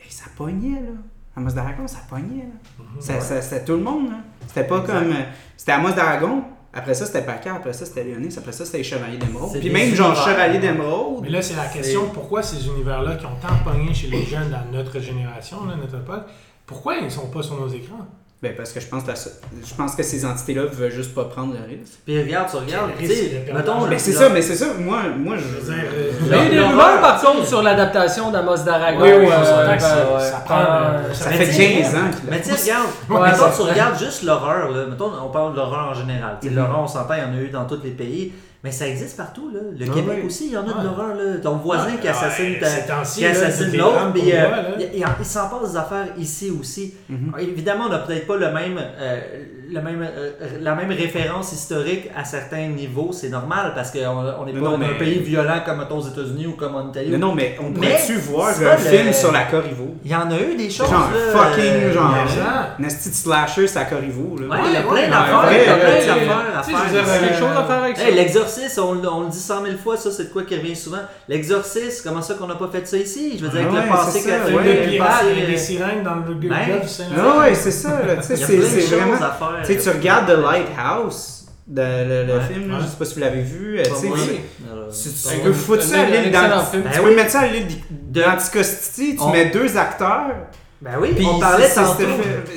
et ça pognait, là. Amos d'Aragon, ça pognait, là. Ça- ça- C'était tout le monde, là. C'était pas Exact. comme... euh, C'était Amos d'Aragon, après ça, c'était Paca, après ça, c'était Léonis, après ça, c'était les Chevaliers d'Émeraude. Puis même, genre. Chevalier d'Émeraude... Mais là, c'est la question pourquoi ces univers-là qui ont tant pogné chez les jeunes dans notre génération, là, notre époque, pourquoi ils sont pas sur nos écrans? Ben, parce que je pense, que la- je pense que ces entités-là veulent juste pas prendre le risque. Puis regarde, tu regardes, tu sais, mettons. Mais c'est ça, mais c'est ça. Moi, moi Je veux dire, euh, Il y a eu des rumeurs par contre sur l'adaptation d'Amos d'Aragon. Oui, oui, euh, que ça- ben, ça prend, euh, Ça Mais fait tu sais, 15 ans qu'il a Mais tu sais, regarde, Ouais, mettons, tu regardes juste l'horreur, là. Mettons, on parle de l'horreur en général. Tu sais, Mhm. L'horreur, on s'entend, il y en a eu dans tous les pays. Mais ça existe partout, là. Le Ah Québec aussi, il y en a Ouais. de l'horreur, là. Ton voisin qui Ouais, assassine ta- qui assassine l'autre, puis euh, il, il- il s'en passe des affaires ici aussi. Mhm. Évidemment, on n'a peut-être pas le même, euh, le même, euh, la même référence historique à certains niveaux, c'est normal parce qu'on on n'est Mais pas non, dans un pays violent comme aux États-Unis ou comme en Italie. Non, non, mais on Mais pourrait-tu voir c'est un le- film sur la Corriveau? Il y en a eu des choses. Genre là, fucking, euh, genre, de slasher sur la Corriveau, là. Ouais, il y a plein d'affaires, ouais, il y a ouais, plein ouais, d'affaires à faire. il y a quelque chose à faire avec ça. Hey, l'exorcisme, on, on le dit cent mille fois, ça c'est de quoi qui revient souvent. L'exorcisme, comment ça qu'on n'a pas fait ça ici? Je veux dire, Ah avec ouais, le passé catholique, ouais. Film le de pirates passé, avec euh, sirènes dans le Ben, golfe du Saint-Laurent. Ah ouais, c'est ça, là. Tu sais, Il y a c'est plein de c'est choses vraiment... à faire. Tu sais, tu regardes The Lighthouse, de- le, le Ouais, film, ouais. je sais pas si vous l'avez vu, euh, tu sais, Pas moi. tu- Alors, tu, peux moi. foutre ça à l'île. Tu Ben peux oui. mettre ça à l'île d'Anticosti, tu mets deux acteurs, Ben oui, puis on parlait si, tantôt.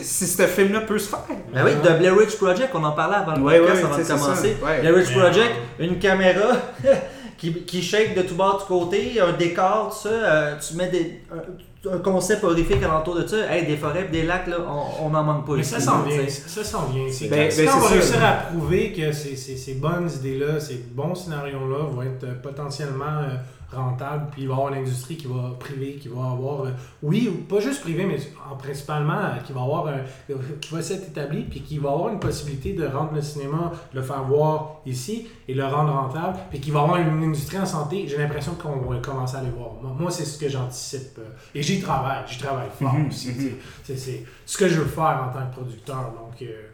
si ce film-là peut se faire. Ben oui, de Blair Witch Project, on en parlait avant le Ouais, podcast, ouais, avant de commencer. ça, ouais. Blair Witch Project, non. une caméra qui, qui shake de tout bord, de tout côté, un décor, tout ça, euh, tu mets des, un, un concept horrifique alentour de ça. Hey, des forêts des lacs, là, on n'en manque pas Mais ici. ça s'en vient, ça s'en vient. C'est Ben, quand, ben, quand on va réussir à prouver que ces, ces, ces bonnes idées-là, ces bons scénarios-là vont être euh, potentiellement euh, rentables, puis il va y avoir une industrie qui va priver, qui va avoir, euh, oui, ou pas juste privé, mais en, principalement, euh, qui va avoir, un- euh, qui va s'être établi, puis qui va avoir une possibilité de rendre le cinéma, de le faire voir ici et le rendre rentable, puis qui va avoir une industrie en santé. J'ai l'impression qu'on va commencer à les voir. Moi, moi, c'est ce que j'anticipe. et j'y travaille, j'y travaille fort Mhm, aussi. mhm. C'est- ce que je veux faire en tant que producteur. Donc, euh,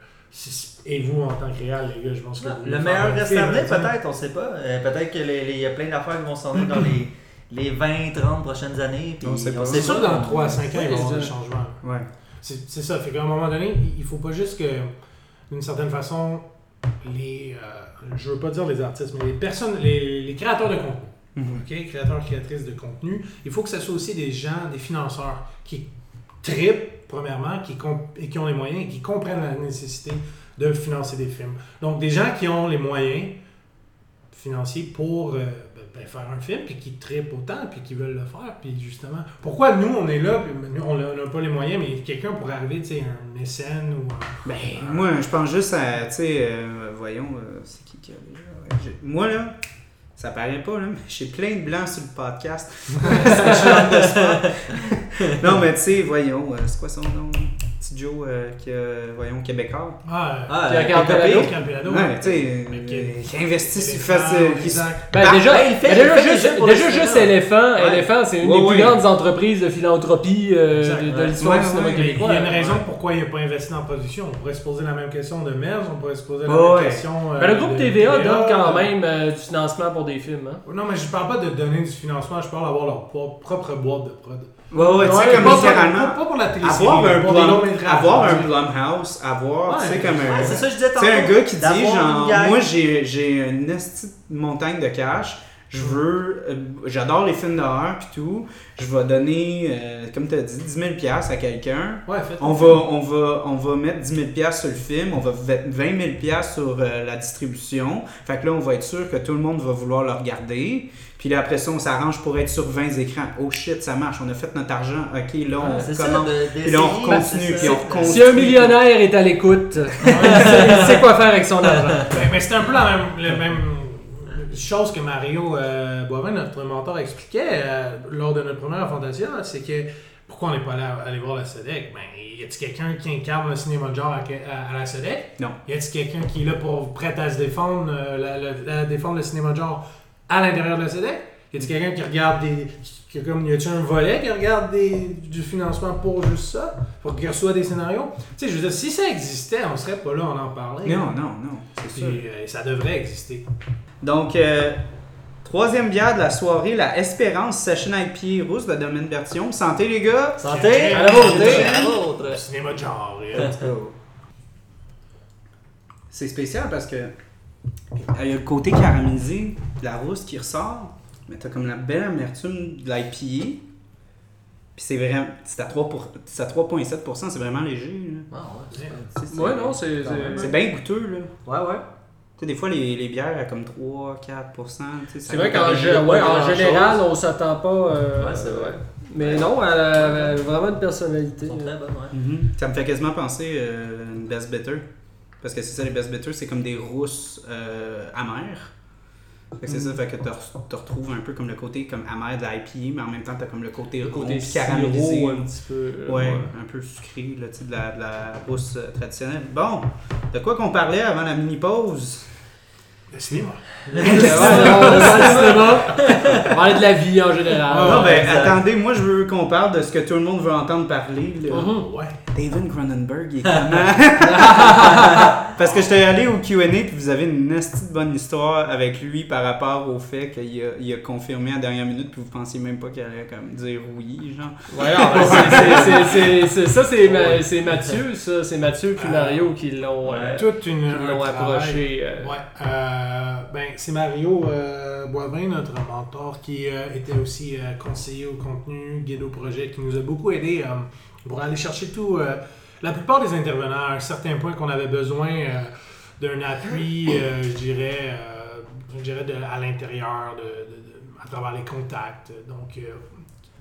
et vous, en tant que réal, les gars, je pense que vous Le meilleur sais. peut-être, on sait pas. Euh, peut-être qu'il y a plein d'affaires qui vont s'en venir dans les, les 20, 30 prochaines années. puis On sait pas. C'est sûr que dans 3 à 5 ans, il va y avoir des changements. Ouais. C'est ça. Fait qu'à un moment donné, il- il faut pas juste que, d'une certaine façon, les. euh, je veux pas dire les artistes, mais les personnes, les, les créateurs de contenu. OK? Créateurs, créatrices de contenu. Il faut que ce soit aussi des gens, des financeurs qui tripent, premièrement, qui, comp- et qui ont les moyens et qui comprennent la nécessité de financer des films. Donc, des gens qui ont les moyens financiers pour euh, ben, ben, faire un film, puis qui tripent autant, puis qui veulent le faire. Puis justement, pourquoi nous, on est là, puis nous, on n'a pas les moyens, mais quelqu'un pourrait arriver, tu sais, un mécène ou un... Ben, moi, je pense juste à, tu sais, euh, voyons, euh, c'est qui qui a déjà. ouais, j'ai- moi, là, Ça paraît pas, là, mais j'ai plein de blancs sur le podcast. Non, mais tu sais, voyons, euh, c'est quoi son nom? Petit Joe, euh, qui a, voyons, québécois. Ah, Ah, Pierre euh, Campbell. Pépé. Campelado. Ouais, tu sais, Mais euh, qui- qui investissent, C'est qui euh. Ben, Ah, déjà, ben, il fait- déjà, fait juste, déjà juste Ouais. Éléphant, c'est une Ouais, des plus grandes entreprises de philanthropie euh, de, l'histoire Ouais, du cinéma québécois. il y a une Ouais. raison pourquoi il n'a pas investi dans la production. On pourrait se poser la même question de Merge, on pourrait se poser la Ouais, même question. euh, Ben, le groupe de TVA donne quand euh, même euh, du financement pour des films. Hein. Non, mais je parle pas de donner du financement, je parle d'avoir leur pro- propre boîte de prod. Ouais, ouais, tu sais, Ouais, comme pas, littéralement. Pas, pas pour la télé Avoir un, pour Blum, avoir un Blumhouse, avoir, tu sais, Ouais, comme un. Ouais, c'est ça que je disais Tu tantôt. sais, un gars qui dit, genre, moi j'ai j'ai une montagne de cash, je veux, euh, j'adore les films d'horreur pis tout, je vais donner, euh, comme tu as dit, 10 000 piastres à quelqu'un. Ouais, faites On va, on, va, on va mettre 10 000 piastres sur le film, on va mettre 20 000 piastres sur euh, la distribution. Fait que là, on va être sûr que tout le monde va vouloir le regarder. Puis là, après ça, on s'arrange pour être sur 20 écrans. Oh shit, ça marche, on a fait notre argent. Ok, là, on ça, commence. de- Puis là, on continue, puis on reconstruit. Si un millionnaire est à l'écoute, il, sait, quoi faire avec son argent. Ben, mais c'est un peu la même, la même chose que Mario euh, Boivin, notre mentor, expliquait euh, lors de notre première Fantasia, c'est que pourquoi on n'est pas allé, allé voir la SEDEC? Ben, y a-t-il quelqu'un qui incarne le cinéma de genre à, à- à la SEDEC? Non. Y a-t-il quelqu'un qui est là pour prêt à se défendre, euh, la- la- à défendre le cinéma de genre à l'intérieur de la SEDEC? Y a-t-il quelqu'un qui regarde des. Qui, comme, y a-t-il un volet qui regarde des, du financement pour juste ça? Pour qu'il reçoive des scénarios? Tu sais, je veux dire, si ça existait, on serait pas là, on en parlait. Non, non, non, c'est Puis, sûr. euh, ça devrait exister. Donc, euh, troisième bière de la soirée, la Espérance Session IPA rousse de Domaine Bertillon. Santé, les gars! Santé! À la vôtre. À la vôtre. Le cinéma de genre. euh, C'est spécial parce que il y a le côté caramélisé de la rousse qui ressort, mais t'as comme la belle amertume de l'IPA. Puis c'est vraiment. C'est à 3 pour- c'est à 3,7%, c'est vraiment léger. là. Ah, ouais. C'est- Ouais, non, c'est. C'est- C'est bien goûteux, là. Ouais, ouais. Tu sais, des fois, les, les bières à comme 3, 4%. tu sais, ça C'est vrai qu'en à ouais, en général, on s'attend pas. euh, Ouais, c'est vrai. Mais non, elle a, elle a vraiment une personnalité. Ils sont très bonnes, ouais. Mhm. Ça me fait quasiment penser euh, une Best Bitter. Parce que c'est ça, les Best Bitter, c'est comme des rousses euh, amères. Fait que c'est ça, fait que tu retrouves un peu comme le côté comme amer de l'IPA, mais en même temps, tu as comme le côté, Le côté caramélisé. un petit peu. euh, Ouais, un peu sucré, de la, de la rousse euh, traditionnelle. Bon, de quoi qu'on parlait avant la mini-pause? Le cinéma. Le cinéma. On va parler de la vie en général. Ah, non, ben, exact. attendez, moi, je veux qu'on parle de ce que tout le monde veut entendre parler. là. Mhm. Ouais. David Cronenberg, il est comment? Parce que j'étais allé au Q&A puis vous avez une petite bonne histoire avec lui par rapport au fait qu'il a, il a confirmé à la dernière minute puis vous pensiez même pas qu'il allait comme dire oui, genre. Ouais, ben, c'est- ça, c'est Ma- c'est Mathieu, ça. C'est Mathieu puis Mario qui l'ont euh, Toute une. qui un l'ont travail. approché. euh. Ouais, euh, ben, c'est Mario euh, Boivin, notre mentor, qui euh, était aussi euh, conseiller au contenu, guide au projet, qui nous a beaucoup aidé euh, pour aller chercher tout. euh, la plupart des intervenants, à un certain point qu'on avait besoin euh, d'un appui, euh, je dirais, euh, je dirais de- à l'intérieur, de, de- de- à travers les contacts. Donc, euh,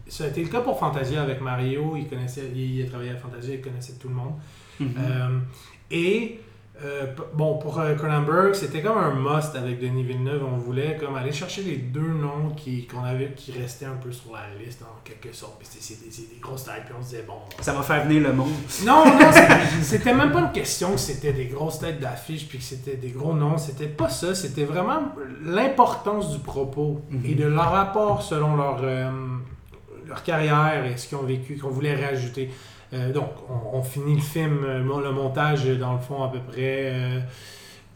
ça a été le cas pour Fantasia avec Mario. Il, connaissait, il, il a travaillé à Fantasia, il connaissait tout le monde. Euh, et euh, bon, pour euh, Cronenberg, c'était comme un must avec Denis Villeneuve. On voulait comme aller chercher les deux noms qui, qu'on avait, qui restaient un peu sur la liste en quelque sorte. Puis c'était- c'est des, c'est des grosses têtes. Puis on se disait, bon. Ça va faire venir le monde. Non, non, c'était- c'était même pas une question que c'était des grosses têtes d'affiche puis que c'était des gros noms. C'était pas ça. C'était vraiment l'importance du propos et de leur rapport selon leur, euh, leur carrière et ce qu'ils ont vécu qu'on voulait rajouter. Euh, donc, on, on finit le film, euh, le montage, euh, dans le fond, à peu près euh,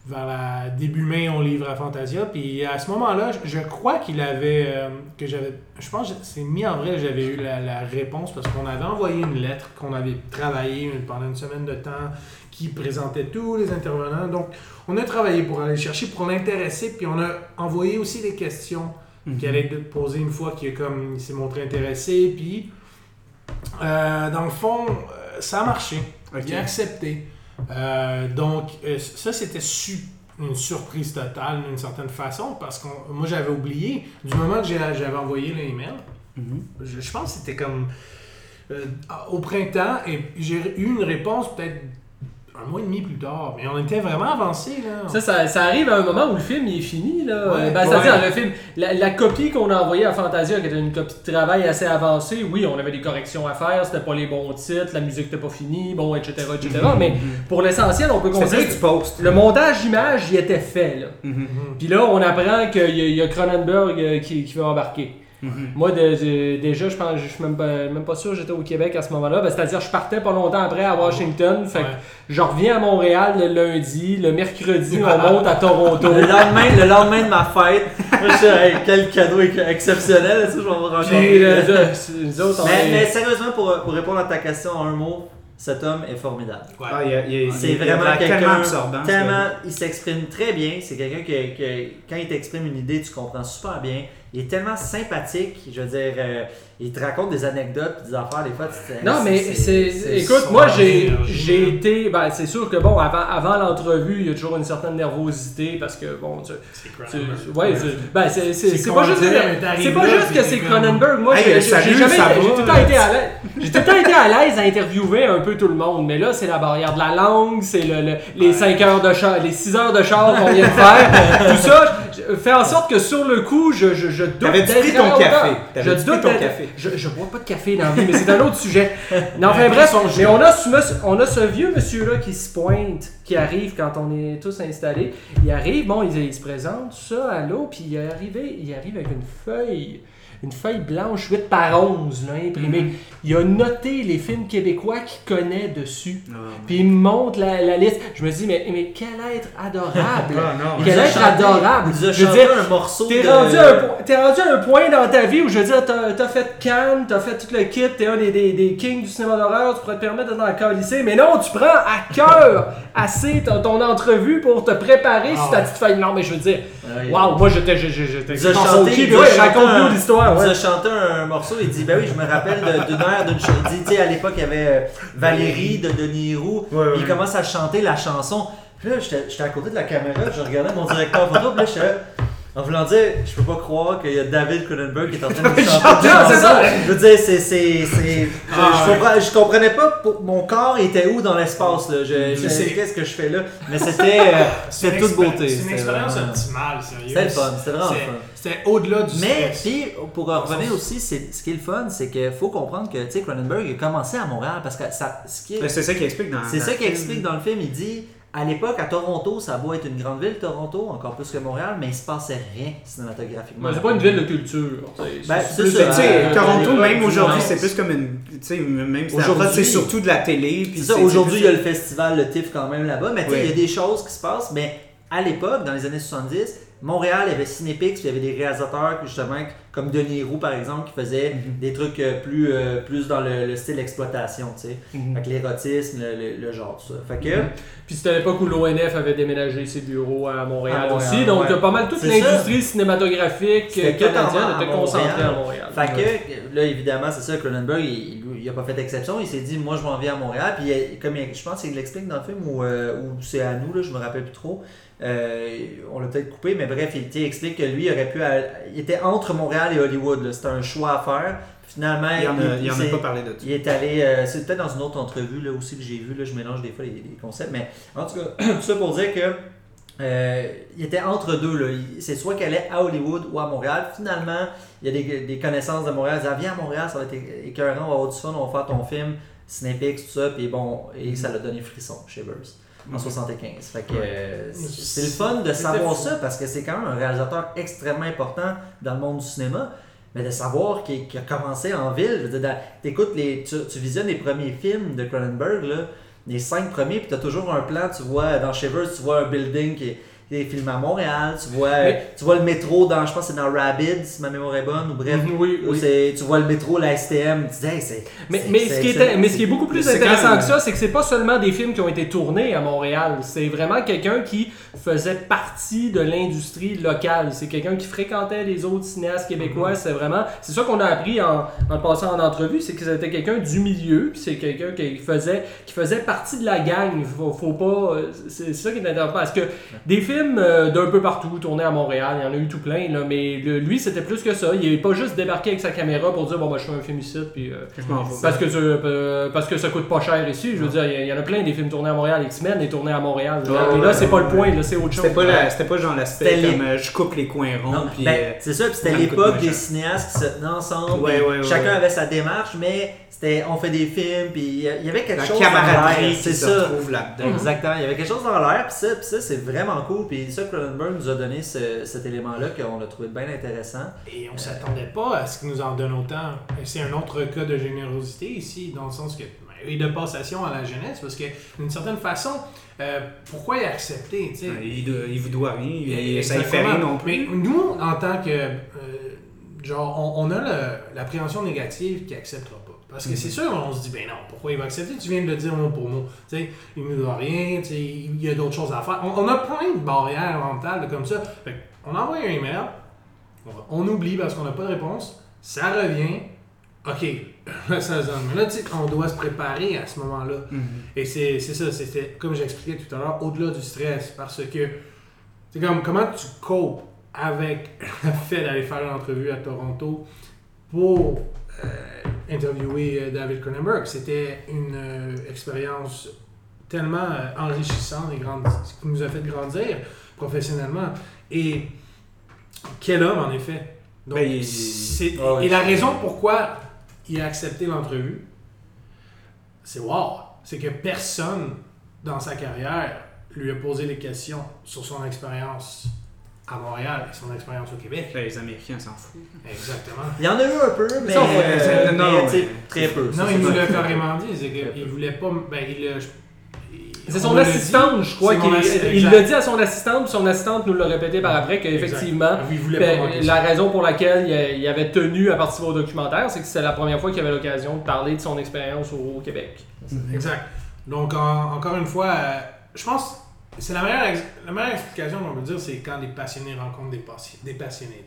vers la début mai, on livre à Fantasia. Puis à ce moment-là, je, je crois qu'il avait, euh, que j'avais, je pense que c'est mis en vrai, j'avais eu la, la réponse parce qu'on avait envoyé une lettre qu'on avait travaillée pendant une semaine de temps qui présentait tous les intervenants. Donc, on a travaillé pour aller chercher, pour l'intéresser, puis on a envoyé aussi des questions qui allait être posées une fois qu'il s'est montré intéressé. Puis, euh, dans le fond, euh, ça a marché. Ok. Il a accepté. Euh, donc, ça, c'était su- une surprise totale d'une certaine façon parce que moi, j'avais oublié. Du moment que j'avais envoyé l'email, Mhm. je, je pense que c'était comme euh, au printemps et j'ai eu une réponse peut-être un mois et demi plus tard. Mais on était vraiment avancé, là. Ça, ça, ça arrive à un moment où le film il est fini. Là. Ouais. Ben, C'est-à-dire, Ouais. le film, la, la copie qu'on a envoyée à Fantasia, qui était une copie de travail assez avancée, oui, on avait des corrections à faire, c'était pas les bons titres, la musique n'était pas finie, bon, etc. etc. Mais pour l'essentiel, on peut C'est considérer que du post. le montage image, il était fait. Là. Mhm. Puis là, on apprend qu'il y, y a Cronenberg euh, qui, qui va embarquer. Mhm. Moi, de- de- déjà, je pense, je suis même pas, même pas sûr que j'étais au Québec à ce moment-là. Ben, C'est-à-dire, je partais pas longtemps après à Washington. Fait que Ouais. je reviens à Montréal le lundi. Le mercredi, on monte à Toronto. Le lendemain, le lendemain de ma fête, moi je suis hey, quel cadeau exceptionnel, ça, je vais vous rencontrer. euh, Mais, sérieusement, pour, pour répondre à ta question en un mot, cet homme est formidable. Ouais. Ah, C'est vraiment quelqu'un tellement tellement, il s'exprime très bien. C'est quelqu'un que, que quand il t'exprime une idée, tu comprends super bien. Il est tellement sympathique. Je veux dire, euh, il te raconte des anecdotes, des affaires. Des fois, tu te- Non, mais c'est. Écoute, moi, j'ai été. Ben, c'est sûr que, bon, avant, avant l'entrevue, il y a toujours une certaine nervosité parce que, bon, tu. C'est ouais, c'est- ben, c'est pas juste, c'est pas juste que c'est Cronenberg. Moi, Hey, j'ai- jamais j'ai tout le temps été à l'aise. J'ai tout le temps été à l'aise à interviewer un peu tout le monde. Mais là, c'est la barrière de la langue, c'est le, le- les 5 heures de char, les 6 heures de char qu'on vient de faire. tout ça je- fait en sorte que sur le coup, je, je, je doute d'être ton café? Je doute ton café? Je, je bois pas de café dans la vie, mais c'est un autre sujet. Non, enfin bref, mais on a, ce, on a ce vieux monsieur-là qui se pointe, qui arrive quand on est tous installés. Il arrive, bon, il, il se présente, ça, à l'eau, puis il est arrivé, il arrive avec une feuille, une feuille blanche 8 par 11, là, imprimée. Mhm. Il a noté les films québécois qu'il connaît dessus. Ah, Puis il me montre la, la liste. Je me dis, mais, mais quel être adorable! Ah, non. Quel être adorable! Il nous a Je veux dire, un morceau T'es de... rendu, à un po- t'es rendu à un point dans ta vie où je veux dire, t'as as fait Cannes, t'as fait tout le kit, t'es un des, des, des kings du cinéma d'horreur, tu pourrais te permettre d'être dans le lycée, mais non, tu prends à cœur assez ton, ton entrevue pour te préparer Ah sur ta ouais. petite feuille. Non, mais je veux dire, waouh, moi j'étais j'étais chanté raconte-nous l'histoire, Il a chanté un morceau, il dit Ben oui, je me rappelle d'une heure d'une chanson. Tu sais, à l'époque, il y avait euh, Valérie de Denis Roux. Il commence à chanter la chanson. Puis là, j'étais à côté de la caméra, je regardais mon directeur photo, puis là, j'étais en voulant dire, je peux pas croire qu'il y a David Cronenberg qui est en train de chanter. Non, c'est ça. Je veux dire, c'est. c'est- c'est- Je, Ah, je ouais. comprends- je comprenais pas pour- mon corps était où dans l'espace. là. Je, je sais qu'est-ce que je fais là. Mais c'était euh, c'était toute beauté. C'est une expérience vraiment- optimale, sérieux. C'était le fun, c'était vraiment fun. C'était au-delà du Mais puis, pour en revenir aussi, c'est, ce qui est le fun, c'est qu'il faut comprendre que tu sais, Cronenberg a commencé à Montréal parce que ça, ce qui est- C'est ça qui explique dans c'est ça film. explique dans le film. Il dit à l'époque, à Toronto, ça a beau être une grande ville, Toronto, encore plus que Montréal, mais il se passait rien cinématographiquement. Mais c'est pas une ville de culture. Ben, C'est ça. Euh, Toronto, euh, même aujourd'hui, c'est plus comme une. Tu sais, même c'est surtout de la télé. puis C'est ça, c'est- aujourd'hui, il y a le festival, le TIFF quand même là-bas, mais tu sais, Oui. il y a des choses qui se passent, mais à l'époque, dans les années 70, Montréal, il y avait Cinépix, puis il y avait des réalisateurs, justement, comme Denis Roux, par exemple, qui faisaient Mhm. des trucs euh, plus, euh, plus dans le, le style exploitation, tu sais. Mhm. Avec l'érotisme, le, le- le genre, tout ça. Fait que, Mhm. Puis c'était à l'époque où l'ONF avait déménagé ses bureaux à Montréal, À Montréal, aussi. Donc ouais. pas mal toute l'industrie cinématographique canadienne était concentrée à Montréal. Fait que, là, évidemment, c'est ça, Cronenberg, il, il a pas fait exception. Il s'est dit, moi, je m'en viens à Montréal. Puis, il- comme il- je pense qu'il l'explique dans le film, ou, euh, ou c'est à nous, là, je me rappelle plus trop. Euh, on l'a peut-être coupé, mais bref, il, explique que lui, il aurait pu. il était entre Montréal et Hollywood. C'était un choix à faire. Finalement, Il en a, il en a s'est- pas parlé de ça. il est allé, euh, c'est peut-être dans une autre entrevue là aussi que j'ai vu, là, je mélange des fois les, les concepts, mais en tout cas, tout ça pour dire que euh, il était entre deux. C'est soit qu'elle allait à Hollywood ou à Montréal. Finalement, il y a des, des connaissances de Montréal. Ils disaient, viens à Montréal, ça va être écœurant, on va avoir du fun, on va faire ton film, Cinépix, tout ça, puis bon, et ça l'a donné frisson, Shivers, en 75. Fait que euh, c'est le fun de savoir fou. ça parce que c'est quand même un réalisateur extrêmement important dans le monde du cinéma. Mais de savoir qu'il a commencé en ville, je veux dire, les, tu, tu visionnes les premiers films de Cronenberg, là, les cinq premiers, puis t'as toujours un plan, tu vois, dans Shivers, tu vois un building qui est, qui est filmé à Montréal, tu vois, Mais- tu vois le métro dans, je pense que c'est dans Rabid, si ma mémoire est bonne, ou bref, Mhm, oui, où oui. c'est- tu vois le métro, la STM, tu dis, hey, c'est... Mais, ce qui est, mais ce qui est beaucoup plus intéressant même- que ça, c'est que c'est pas seulement des films qui ont été tournés à Montréal. C'est vraiment quelqu'un qui faisait partie de l'industrie locale. C'est quelqu'un qui fréquentait les autres cinéastes québécois. Mhm. C'est vraiment, c'est ça qu'on a appris en, en le passant en entrevue, c'est que c'était quelqu'un du milieu, puis c'est quelqu'un qui faisait, qui faisait partie de la gang. Faut, faut pas, c'est c'est ça qui est intéressant parce que des films films euh, d'un peu partout, tournés à Montréal, il y en a eu tout plein, là, mais le- lui c'était plus que ça. Il est pas juste débarqué avec sa caméra pour dire bon bah je fais un film ici, puis euh, Je m'en fous. parce que, tu- euh, parce que ça coûte pas cher ici. Je veux dire, il y a- il y, en a plein des films tournés à Montréal. X-Men est tourné à Montréal. Ouais, et ouais, là, c'est ouais, pas le point, là, c'est autre chose. C'était pas, la- c'était pas genre l'aspect C'était les- comme euh, je coupe les coins ronds. Non, puis, ben, euh, c'est ça, puis c'était ça me coûte l'époque moins des cher. cinéastes qui se tenaient ensemble. Ouais, puis ouais, ouais, chacun ouais. avait sa démarche, mais c'était on fait des films, puis il y a- il y avait quelque la chose dans camaraderie l'air. qui C'est se ça. retrouve là-dedans. Exactement, il y avait quelque chose dans l'air, puis ça, puis ça c'est vraiment cool. Puis ça, Cronenberg nous a donné ce- cet élément-là qu'on a trouvé bien intéressant. Et on s'attendait pas à ce qu'il nous en donne autant. Et c'est un autre cas de générosité ici, dans le sens que ben, et de passation à la jeunesse, parce que d'une certaine façon, euh, pourquoi il a accepté, tu sais? Ouais, Il, doit- il vous doit rien, il- ça ne fait rien non plus. Mais nous, en tant que. euh, genre, on, on a l'appréhension négative qu'il acceptera. Parce que c'est sûr, on se dit, ben non, pourquoi il va accepter? Tu viens de le dire mot pour mot. Tu sais, il ne doit rien, tu sais, il y a d'autres choses à faire. On, on a plein de barrières mentales comme ça. Fait on envoie un email, on, oublie parce qu'on n'a pas de réponse, ça revient. Ok, ça se donne. Mais là, tu sais, on doit se préparer à ce moment-là. Mhm. Et c'est ça, c'était comme j'expliquais tout à l'heure, au-delà du stress, parce que c'est comme comment tu copes avec le fait d'aller faire une entrevue à Toronto pour interviewer euh, David Cronenberg. C'était une euh, expérience tellement euh, enrichissante et grande, qui nous a fait grandir professionnellement. Et quel homme, en effet. Donc, Ben, il- Ah et la raison pourquoi il a accepté l'entrevue, c'est wow. C'est que personne dans sa carrière lui a posé des questions sur son expérience à Montréal et son expérience au Québec. Ben, Les Américains s'en foutent. Exactement. Il y en a eu un peu, mais, Ça, on va- euh, non, mais, mais- très peu. Ça, Non, il nous l'a carrément dit. C'est qu'il voulait pas. Ben, il a- C'est on son me l'a dit. assistante, je crois, qu'il il l'a dit à son assistante, puis son assistante nous l'a répété par après qu'effectivement, Exact. Il voulait pas ben, manquer la ça. raison pour laquelle il, il avait tenu à participer au documentaire, c'est que c'était la première fois qu'il avait l'occasion de parler de son expérience au, au Québec. Exact. Donc, en- encore une fois, euh, je pense c'est la meilleure, la meilleure explication qu'on peut dire, c'est quand des passionnés rencontrent des, passi- des passionnés.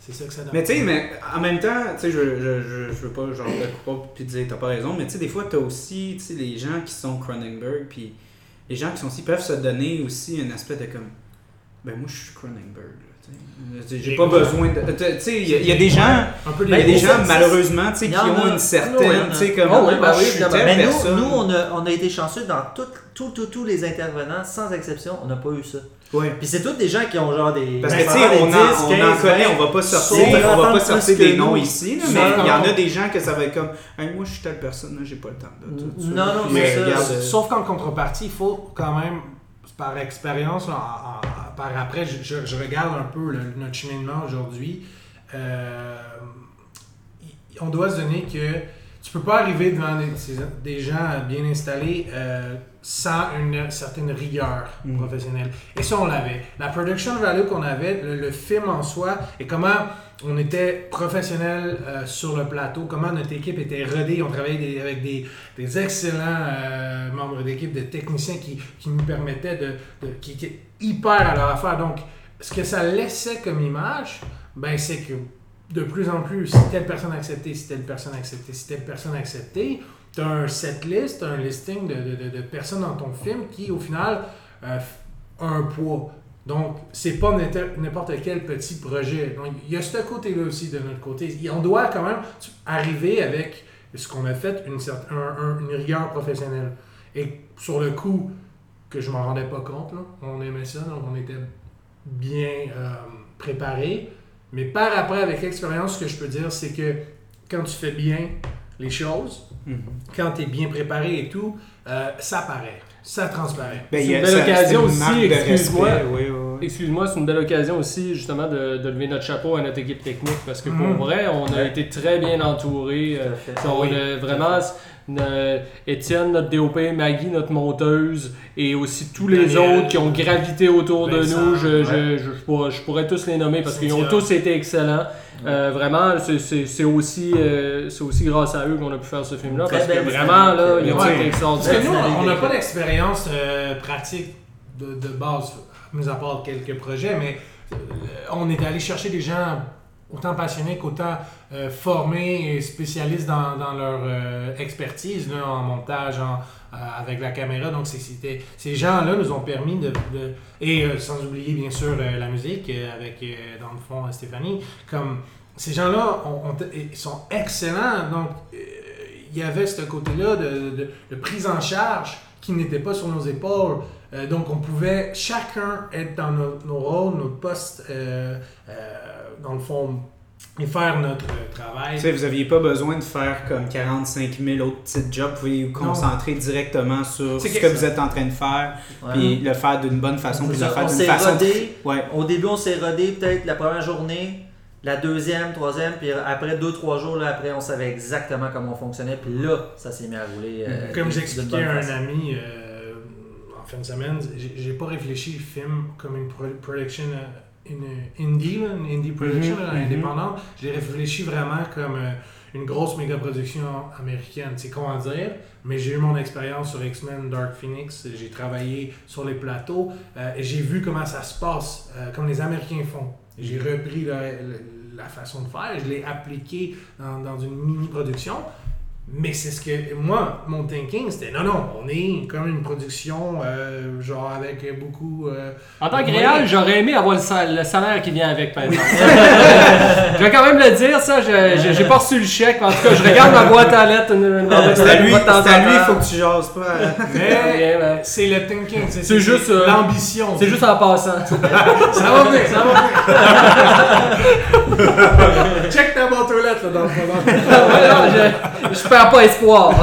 C'est ça que ça donne. Mais tu sais, mais en même temps, tu sais, je, je, je, je veux pas genre couper puis dire t'as pas raison, mais tu sais, des fois, t'as aussi, tu sais, les gens qui sont Cronenberg, puis les gens qui sont aussi peuvent se donner aussi un aspect de comme, ben moi, je suis Cronenberg. J'ai pas besoin de. Tu sais, il y, a- il y a des gens. Il y a des gens, fait, malheureusement, tu sais, qui ont une certaine, tu sais, comme, Ah oui, moi, ben je oui, suis évidemment. telle Mais nous, personne. nous on, a, on a été chanceux dans tous tout, tout, les intervenants, sans exception, on n'a pas eu ça. Ouais. Puis c'est tous des gens qui ont genre des. Parce que, tu sais, on, en- 10, on en 15, connaît, 20, on va pas sortir, on va pas 30 sortir des noms nous. ici, mais il y en a des gens que ça va être comme, Hey, moi, je suis telle personne, là, j'ai pas le temps de tout ça. Non, non, Mais c'est ça. regarde, euh, Sauf qu'en contrepartie, il faut quand même, par expérience, en- en- par après, je, regarde un peu notre cheminement aujourd'hui. euh, on doit se donner que tu peux pas arriver devant des gens bien installés euh, sans une certaine rigueur Mm. professionnelle. Et ça, on l'avait. La production value qu'on avait, le, le film en soi, et comment on était professionnel euh, sur le plateau, comment notre équipe était rodée. On travaillait des- avec des, des excellents euh, membres d'équipe, de techniciens qui, qui nous permettaient de, de- qui étaient hyper à leur affaire. Donc, ce que ça laissait comme image, ben, c'est que de plus en plus, si telle personne acceptée, si telle personne acceptée, si telle personne acceptée, tu as un setlist, un listing de, de- de- personnes dans ton film qui, au final, euh, a un poids. Donc, c'est pas n'importe- quel petit projet. Donc, il y a ce côté-là aussi de notre côté. On doit quand même arriver avec ce qu'on a fait, une, une rigueur professionnelle. Et sur le coup, que je m'en rendais pas compte, là, on aimait ça, donc on était bien euh, préparé. Mais par après, avec l'expérience, ce que je peux dire, c'est que quand tu fais bien les choses, Mhm. quand tu es bien préparé et tout, euh, ça paraît, ça transparaît. Ben, C'est il y a- une belle occasion aussi, excuse-moi. respect, oui, oui, Excuse-moi, c'est une belle occasion aussi justement de, de lever notre chapeau à notre équipe technique parce que pour vrai, on a Ouais. été très bien entourés. Euh, on Oui, a vraiment ne- Étienne, notre DOP, Maggie, notre monteuse, et aussi tous les Daniel, autres qui ont gravité autour de nous. Je, je- ouais. je- je pourrais, je pourrais tous les nommer parce qu'ils ont tous été excellents. Euh, vraiment, c'est- aussi, euh, c'est aussi grâce à eux qu'on a pu faire ce film-là parce que vraiment, là, ils ont été Parce extraordinaires. que nous, on n'a pas d'expérience euh, pratique de, de base, mis à part quelques projets, mais euh, on est allé chercher des gens autant passionnés qu'autant euh, formés et spécialistes dans, leur euh, expertise là, en montage, en, avec la caméra. Donc, c'était, ces gens-là nous ont permis de... et sans oublier, bien sûr, la musique avec, dans le fond, Stéphanie. Comme ces gens-là sont excellents. Donc, il y avait ce côté-là de prise en charge qui n'était pas sur nos épaules. Euh, donc, on pouvait chacun être dans nos, nos rôles, nos postes, euh, euh, dans le fond, et faire notre euh, travail. Tu sais, vous n'aviez pas besoin de faire comme 45 000 autres petits jobs. Vous pouvez vous concentrer directement sur C'est ce que- que vous êtes en train de faire, Ouais. puis le faire d'une bonne façon, puis le faire on d'une s'est façon. rodé. Ouais. Au début, on s'est rodé peut-être la première journée, la deuxième, troisième, puis après deux, trois jours, là, après, on savait exactement comment on fonctionnait, puis là, ça s'est mis à rouler. euh, Comme j'expliquais à un façon. ami euh, fin de semaine, j'ai j'ai pas réfléchi le film comme une pro- production euh, une indie, là, une indie production Mhm, là, mhm. indépendante. Je l'ai réfléchi vraiment comme euh, une grosse méga production américaine. C'est comment dire, mais j'ai eu mon expérience sur X-Men Dark Phoenix. J'ai travaillé sur les plateaux euh, et j'ai vu comment ça se passe, euh, comme les Américains font. J'ai repris la, façon de faire, je l'ai appliqué dans, dans une mini-production. Mais c'est ce que moi, mon thinking, c'était non, non, on est comme une production, euh, genre avec beaucoup. euh, En tant que réal, j'aurais aimé avoir le, sal- le salaire qui vient avec, par exemple. je vais quand même le dire, ça. J'ai pas reçu le chèque. mais En tout cas, je regarde ma boîte à lettres. C'est à lui, il faut que tu jases pas. mais Bien, ben, c'est le thinking, c'est juste, euh, l'ambition. C'est juste en passant. Ça va bien, ça va bien. Check ta boîte aux lettres là, dans le. Ouais, non, je, je perds pas espoir.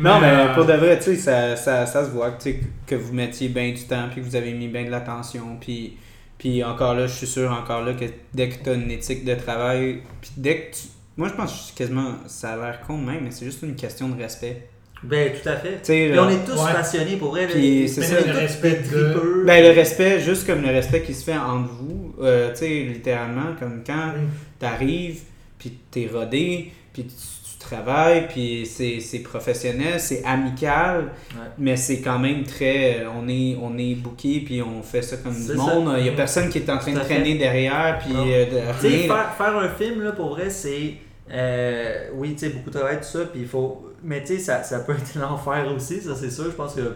Non, mais euh, pour de vrai, tu sais, ça, ça, ça se voit que, tu sais, que vous mettiez bien du temps, puis que vous avez mis bien de l'attention, puis, puis encore là, je suis sûr, encore là, que dès que tu as une éthique de travail, puis dès que tu... Moi, je pense que quasiment, ça a l'air con de même, mais c'est juste une question de respect. Ben, tout à fait. Puis on est tous Ouais. passionnés pour vrai. Puis c'est Mais ça. Le respect de-. Ben, le respect, juste comme le respect qui se fait entre vous, euh, tu sais, littéralement, comme quand Oui. t'arrives, puis t'es rodé, puis tu, tu travailles, puis c'est c'est professionnel, c'est amical, Ouais. mais c'est quand même très... euh, On est, on est booké, puis on fait ça comme du monde. Il y a personne qui est en train de fait. traîner derrière, puis euh, de Tu sais, rien. faire, faire un film, là, pour vrai, c'est. euh, oui, tu sais, beaucoup de travail, tout ça, puis il faut. Mais tu sais, ça, ça peut être l'enfer aussi, ça c'est sûr. Je pense que.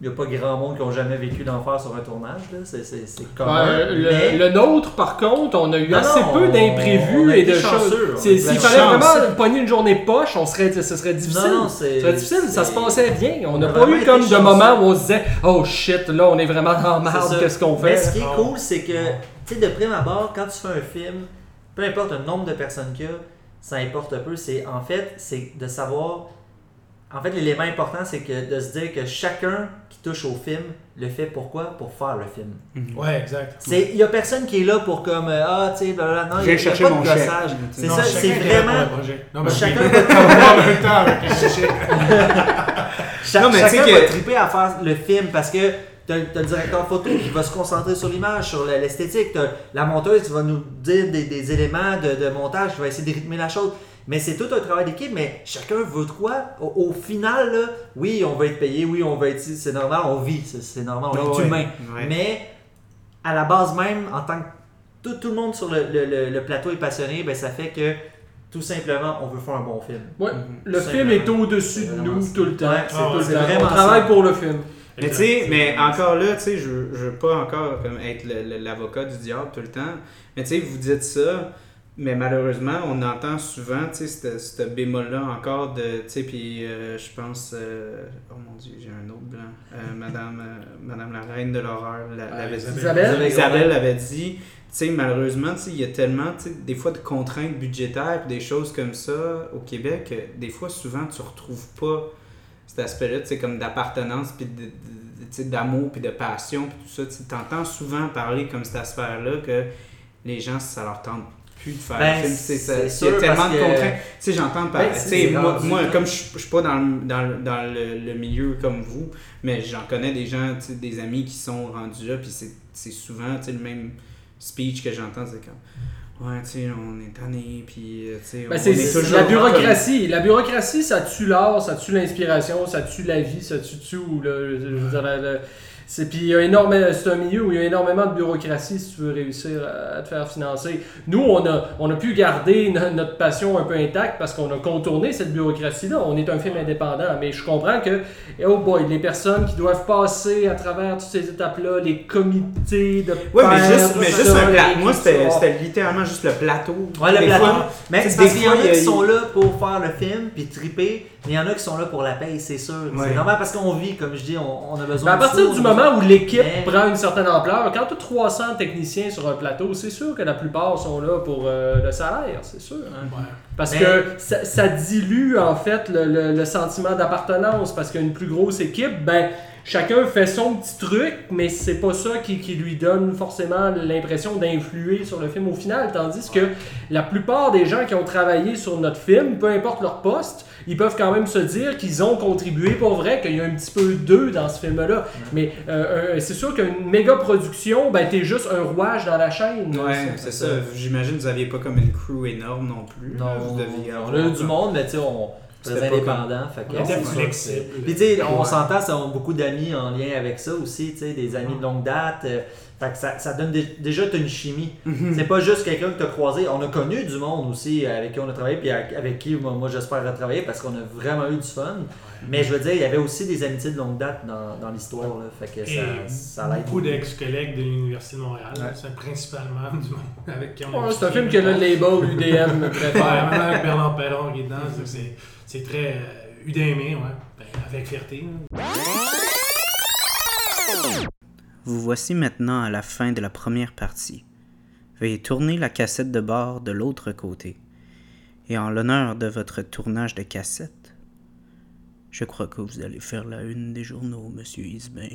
Il n'y a pas grand monde qui ont jamais vécu d'enfer sur un tournage, là. C'est, c'est, c'est commun. Ouais, le, mais- le nôtre, par contre, on a eu Non, assez non, peu d'imprévus et de choses. S'il fallait vraiment pogner une journée poche, on serait, ce serait difficile. Non, non, c'est- Ce serait difficile, ça se passait bien. On n'a pas eu comme de moment où on se disait Oh shit, là, on est vraiment merde, ça. qu'est-ce qu'on Mais fait ce qui est Non. cool, c'est que, tu sais, de prime abord, quand tu fais un film, peu importe le nombre de personnes qu'il y a, ça importe peu. C'est, en fait, c'est de savoir. En fait, l'élément important, c'est que de se dire que chacun qui touche au film le fait pourquoi? Pour faire le film. Mhm. Ouais, exact. C'est, il y a personne qui est là pour comme euh, ah tu sais blablabla. non, il y a- y pas de mon chèque. gossage. C'est ça, chacun c'est vraiment. Non, mais chacun va en même temps avec le chèque. Cha- Non, mais tu sais chacun que- va triper à faire le film parce que t'as le directeur photo qui va se concentrer sur l'image, sur le- l'esthétique. T'as la monteuse qui va nous dire des, des éléments de, de montage, qui va essayer de rythmer la chose. Mais c'est tout un travail d'équipe, mais chacun veut de quoi? Au, au final, là, oui, on va être payé, oui, on va être. C'est normal, on vit, c'est normal, on est ouais. humain. Ouais. Mais à la base même, en tant que tout, tout le monde sur le, le- le- le plateau est passionné, ben ça fait que tout simplement, on veut faire un bon film. Ouais, Mhm. le film est au-dessus de nous tout le temps. Ouais, C'est vraiment On travaille ça. pour le film. Mais tu sais, mais encore là, tu sais, je, je veux pas encore comme être l'avocat du diable tout le temps. Mais tu sais, vous dites ça, mais malheureusement, on entend souvent, tu sais, ce- bémol-là encore de, tu sais, puis euh, je pense, euh, oh mon dieu, j'ai un autre blanc, Euh, Madame, euh, Madame la reine de l'horreur la- Ah, l'avait dit. Isabelle. Isabelle? Isabelle avait dit, tu sais, malheureusement, tu sais, il y a tellement, tu sais, des fois de contraintes budgétaires, puis des choses comme ça au Québec, que des fois, souvent, tu retrouves pas cet aspect-là, tu sais, comme d'appartenance, puis de- d'amour, puis de passion, puis tout ça. Tu entends souvent parler comme cette sphère-là que les gens, ça leur tente plus de faire Ben, un film. sais, ça- c'est Il y a sûr, tellement de que- contraintes. Tu sais, j'entends par- Ben, moi, comme je suis pas dans, le, dans, le- dans le, le milieu comme vous, mais j'en connais des gens, des amis qui sont rendus là, puis c'est c'est souvent le même speech que j'entends, c'est comme. Ouais, tu sais, on est tanné, puis euh, tu sais, Ben, on c'est est c'est toujours la bureaucratie. La bureaucratie, ça tue l'art, ça tue l'inspiration, ça tue la vie, ça tue tout. là. Je veux dire, la- la- c'est puis il y a énormément c'est un milieu où il y a énormément de bureaucratie si tu veux réussir à, te faire financer. Nous on a on a pu garder notre passion un peu intacte parce qu'on a contourné cette bureaucratie là. On est un film indépendant, mais je comprends que oh boy, les personnes qui doivent passer à travers toutes ces étapes là, les comités de Ouais, mais juste mais juste un plateau. Moi c'était littéralement juste le plateau. Ouais, le plateau. mais c'est parce qu'il y en a qui sont là pour faire le film puis triper mais il y en a qui sont là pour la paye, c'est sûr. C'est normal parce qu'on vit, comme je dis, on, a besoin de. À partir du moment où l'équipe prend une certaine ampleur, quand tu as 300 techniciens sur un plateau, c'est sûr que la plupart sont là pour euh, le salaire, c'est sûr. Hein. Parce que ça, dilue en fait le, le sentiment d'appartenance. Parce qu'une plus grosse équipe, ben chacun fait son petit truc, mais c'est pas ça qui, qui, lui donne forcément l'impression d'influer sur le film au final. Tandis que la plupart des gens qui ont travaillé sur notre film, peu importe leur poste, ils peuvent quand même se dire qu'ils ont contribué pour vrai, qu'il y a un petit peu d'eux dans ce film-là. Mais euh, euh, c'est sûr qu'une méga production, ben t'es juste un rouage dans la chaîne. Ouais, c'est ça. J'imagine que vous n'aviez pas comme une crew énorme non plus. Non, vous on a eu du monde, mais tu sais, on très indépendant. Fait que, flexible. Puis tu sais, on s'entend, ça a beaucoup d'amis en lien avec ça aussi, tu sais, des amis de longue date. Euh, fait que ça, ça donne déjà une chimie. Mhm. C'est pas juste quelqu'un que tu as croisé. On a connu du monde aussi avec qui on a travaillé, puis avec, qui moi, j'espère retravailler parce qu'on a vraiment eu du fun. Mais je veux dire, il y avait aussi des amitiés de longue date dans, dans l'histoire. Fait que ça, ça Beaucoup d'ex-collègues de l'Université de Montréal. C'est principalement du monde avec qui on a C'est un film qui a le label UDM préfère. même avec Bernard Perron qui est dedans. C'est très UDM, ouais. Ben, avec fierté. Vous voici maintenant à la fin de la première partie. Veuillez tourner la cassette de bord de l'autre côté. Et en l'honneur de votre tournage de cassette, je crois que vous allez faire la une des journaux, monsieur Isbin.